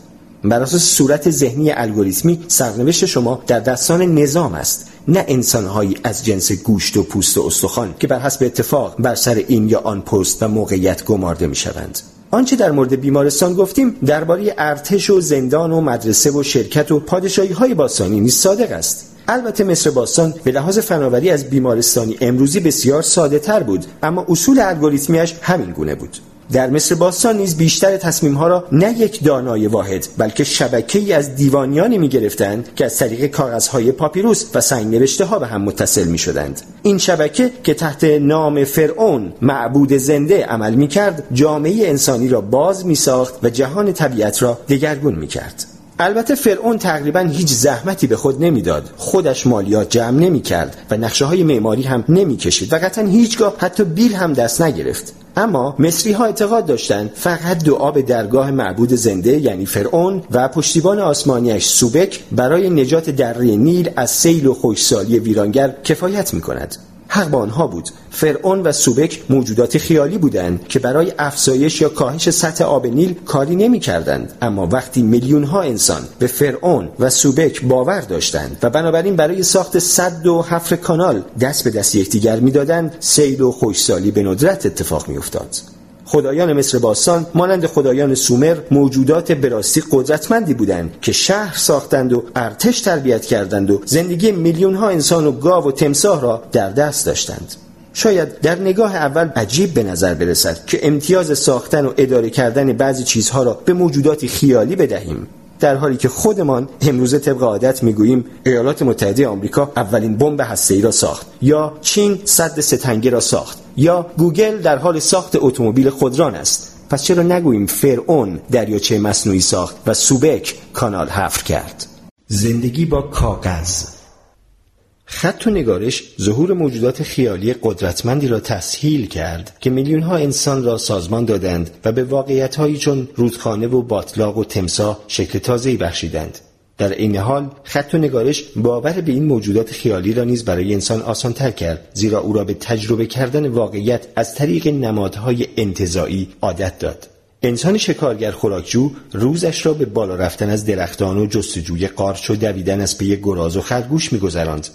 بر اساس صورت ذهنی الگوریتمی سرنوشت شما در دستان نظام است نه انسانهایی از جنس گوشت و پوست و استخوان که بر حسب اتفاق بر سر این یا آن پست و موقعیت گمارده می‌شوند. آنچه در مورد بیمارستان گفتیم درباره ارتش و زندان و مدرسه و شرکت و پادشاهی های باستانی نیز صادق است. البته مصر باستان به لحاظ فناوری از بیمارستانی امروزی بسیار ساده تر بود اما اصول الگوریتمیش همین گونه بود. در مصر باستان نیز بیشتر تصمیم ها را نه یک دانای واحد بلکه شبکه ای از دیوانیانی می گرفتند که از طریق کاغذهای پاپیروس و سنگ نوشته ها به هم متصل می شدند این شبکه که تحت نام فرعون معبود زنده عمل می کرد جامعه انسانی را باز می ساخت و جهان طبیعت را دگرگون می کرد البته فرعون تقریبا هیچ زحمتی به خود نمی‌داد. خودش مالیات جمع نمی کرد و نقشه های معماری هم نمی کشید و قطعا هیچگاه حتی بیل هم دست نگرفت. اما مصری ها اعتقاد داشتند فقط دعا به درگاه معبود زنده یعنی فرعون و پشتیبان آسمانیش سوبک برای نجات دره نیل از سیل و خوشسالی ویرانگر کفایت می کند حق با آنها بود. فرعون و سوبک موجودات خیالی بودند که برای افزایش یا کاهش سطح آب نیل کاری نمی کردند اما وقتی میلیون ها انسان به فرعون و سوبک باور داشتند و بنابراین برای ساخت صد و حفر کانال دست به دست یکدیگر می‌دادند سیل و خوشسالی به ندرت اتفاق میافتاد. خدایان مصر باستان مانند خدایان سومر موجودات براستی قدرتمندی بودند که شهر ساختند و ارتش تربیت کردند و زندگی میلیون ها انسان و گاو و تمساه را در دست داشتند. شاید در نگاه اول عجیب به نظر برسد که امتیاز ساختن و اداره کردن بعضی چیزها را به موجوداتی خیالی بدهیم. در حالی که خودمان امروزه طبق عادت می‌گوییم ایالات متحده آمریکا اولین بمب هسته‌ای را ساخت یا چین صد ستنگه را ساخت یا گوگل در حال ساخت اتومبیل خودران است. پس چرا نگوییم فرعون دریاچه مصنوعی ساخت و سوبک کانال حفر کرد؟ زندگی با کاغذ. خط و نگارش ظهور موجودات خیالی قدرتمندی را تسهیل کرد که میلیون ها انسان را سازمان دادند و به واقعیت هایی چون رودخانه و باطلاق و تمساه شکل تازه‌ای بخشیدند. در این حال خط و نگارش باور به این موجودات خیالی را نیز برای انسان آسانتر کرد زیرا او را به تجربه کردن واقعیت از طریق نمادهای انتظایی عادت داد. انسان شکارگر خوراکجو روزش را به بالا رفتن از درختان و جستجوی قارچ و دویدن از پی گراز و خرگوش میگذراند.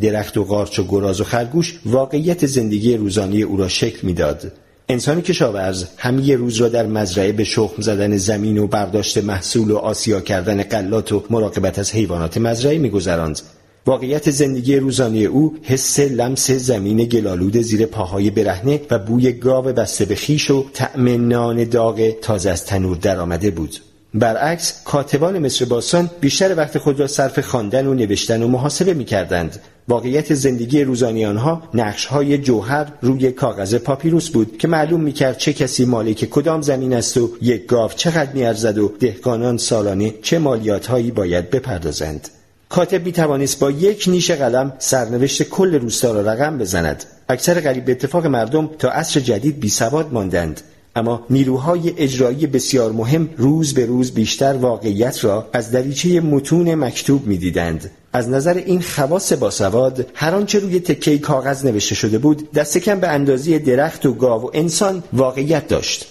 درخت و قارچ و گراز و خرگوش واقعیت زندگی روزانی او را شکل می‌داد. انسان کشاورز همه روز را در مزرعه به شخم زدن زمین و برداشت محصول و آسیا کردن قلات و مراقبت از حیوانات مزرعه میگذراند. واقعیت زندگی روزانه او حس لمس زمین گلالود زیر پاهای برهنه و بوی گاو بسته به خیش و طعم نان داغ تازه از تنور درآمده بود. برعکس کاتبان مصر باستان بیشتر وقت خود را صرف خواندن و نوشتن و محاسبه می کردند. واقعیت زندگی روزانی آنها نقش های جوهر روی کاغذ پاپیروس بود که معلوم می کرد چه کسی مالک کدام زمین است و یک گاو چقدر میارزد و دهقانان سالانه چه مالیات هایی باید بپردازند. کاتب می توانست با یک نیش قلم سرنوشت کل روستا را رقم بزند. اکثر غریب اتفاق مردم تا عصر جدید بی سواد ماندند. اما نیروهای اجرایی بسیار مهم روز به روز بیشتر واقعیت را از دریچه متون مکتوب می‌دیدند. از نظر این خواص باسواد هر آنچه روی تکه کاغذ نوشته شده بود دست کم به اندازه درخت و گاو و انسان واقعیت داشت.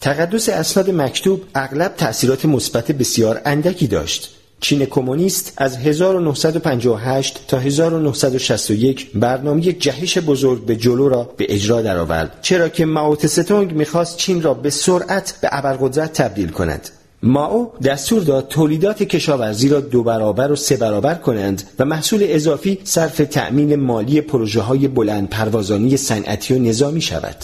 تقدس اسناد مکتوب اغلب تأثیرات مثبت بسیار اندکی داشت. چین کمونیست از 1958 تا 1961 برنامه جهش بزرگ به جلو را به اجرا درآورد. چرا که ماو تستونگ می‌خواست چین را به سرعت به ابرقدرت تبدیل کند. ماو دستور داد تولیدات کشاورزی را دو برابر و سه برابر کنند و محصول اضافی صرف تأمین مالی پروژه های بلند پروازانی صنعتی و نظامی شود.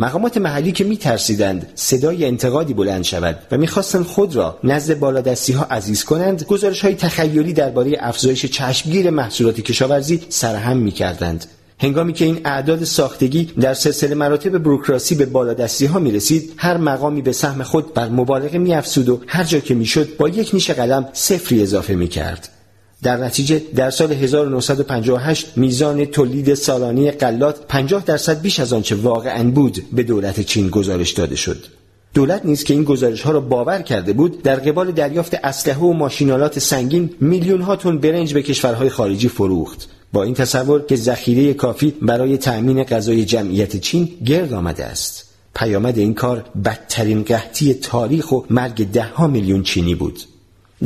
مقامات محلی که میترسیدند صدای انتقادی بلند شود و می‌خواستند خود را نزد بالادستی ها عزیز کنند گزارش های تخیلی درباره افزایش چشمگیر محصولات کشاورزی سرهم می‌کردند هنگامی که این اعداد ساختگی در سلسله مراتب بروکراسی به بالادستی ها می رسید هر مقامی به سهم خود بر مبالغه می افسود و هر جا که می شد با یک نیش قلم صفری اضافه می کرد. در نتیجه در سال 1958 میزان تولید سالانه قلات 50 درصد بیش از آنچه واقعا بود به دولت چین گزارش داده شد. دولت نیز که این گزارش ها را باور کرده بود در قبال دریافت اسلحه و ماشینالات سنگین میلیون ها تن برنج به کشورهای خارجی فروخت. با این تصور که ذخیره کافی برای تأمین غذای جمعیت چین گرد آمده است. پیامد این کار بدترین قحطی تاریخ و مرگ ده ها میلیون چینی بود.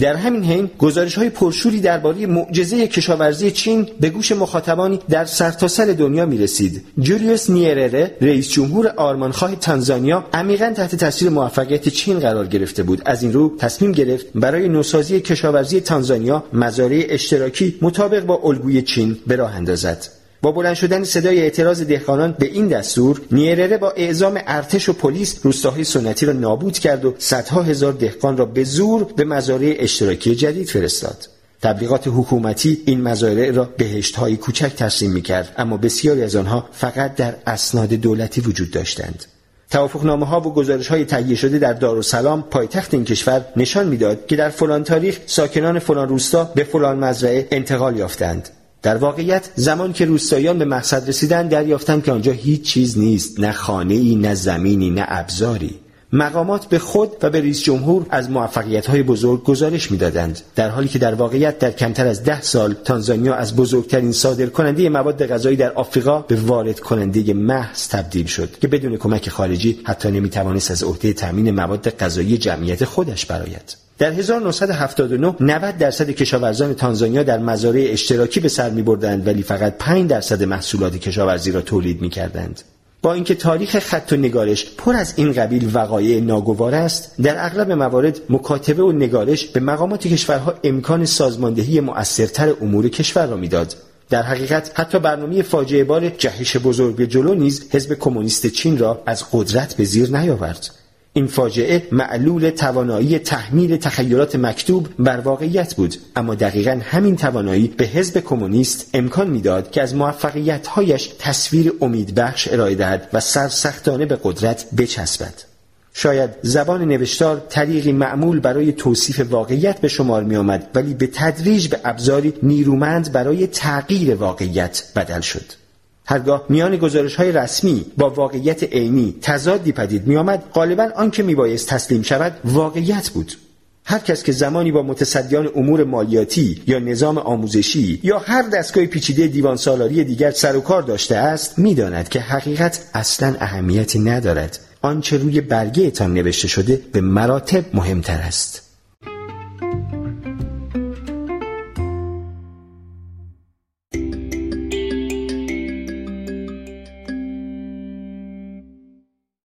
در همین حین گزارش های پرشوری درباره معجزه کشاورزی چین به گوش مخاطبانی در سرتاسر سر دنیا می رسید. جولیوس نیرره رئیس جمهور آرمانخواه تانزانیا عمیقا تحت تاثیر موفقیت چین قرار گرفته بود. از این رو تصمیم گرفت برای نوسازی کشاورزی تانزانیا مزارع اشتراکی مطابق با الگوی چین به راه اندازد. با بلند شدن صدای اعتراض دهقانان به این دستور نیرره با اعزام ارتش و پلیس روستاهای سنتی را نابود کرد و صدها هزار دهقان را به زور به مزارع اشتراکی جدید فرستاد. تبلیغات حکومتی این مزارع را بهشت های کوچک ترسیم می کرد اما بسیاری از آنها فقط در اسناد دولتی وجود داشتند. توافقنامه ها و گزارش های تهیه شده در دارالسلام پایتخت این کشور نشان می‌داد که در فلان تاریخ ساکنان فلان روستا به فلان مزرعه انتقال یافتند. در واقعیت زمان که روستاییان به مقصد رسیدن دریافتند که آنجا هیچ چیز نیست نه خانه ای نه زمینی نه ابزاری. مقامات به خود و به رئیس جمهور از موفقیت های بزرگ گزارش می‌دادند. در حالی که در واقعیت در کمتر از ده سال تانزانیا از بزرگترین صادر کننده مواد غذایی در آفریقا به وارد کننده محض تبدیل شد که بدون کمک خارجی حتی نمی‌توانست از عهده تامین مواد غذایی جمعیت خودش برآید. در 1979 90 درصد کشاورزان تانزانیا در مزارع اشتراکی به سر می بردند ولی فقط 5 درصد محصولات کشاورزی را تولید می کردند. با اینکه تاریخ خط و نگارش پر از این قبیل وقایع ناگوار است در اغلب موارد مکاتبه و نگارش به مقامات کشورها امکان سازماندهی مؤثرتر امور کشور را می‌داد در حقیقت حتی برنامه فاجعه بار جهش بزرگ جلو نیز حزب کمونیست چین را از قدرت به زیر نیاورد این فاجعه معلول توانایی تحمیل تخیلات مکتوب بر واقعیت بود. اما دقیقا همین توانایی به حزب کمونیست امکان می‌داد که از موفقیتهایش تصویر امیدبخش ارائه دهد و سرسختانه به قدرت بچسبد. شاید زبان نوشتار طریقی معمول برای توصیف واقعیت به شمار می آمد ولی به تدریج به ابزاری نیرومند برای تغییر واقعیت بدل شد. هرگاه میان گزارش های رسمی با واقعیت عینی تضادی پدید می آمد غالبا آنکه میبایست تسلیم شود واقعیت بود. هر کس که زمانی با متصدیان امور مالیاتی یا نظام آموزشی یا هر دستگاه پیچیده دیوان سالاری دیگر سر و کار داشته است می‌داند که حقیقت اصلا اهمیتی ندارد. آنچه روی برگه تان نوشته شده به مراتب مهمتر است.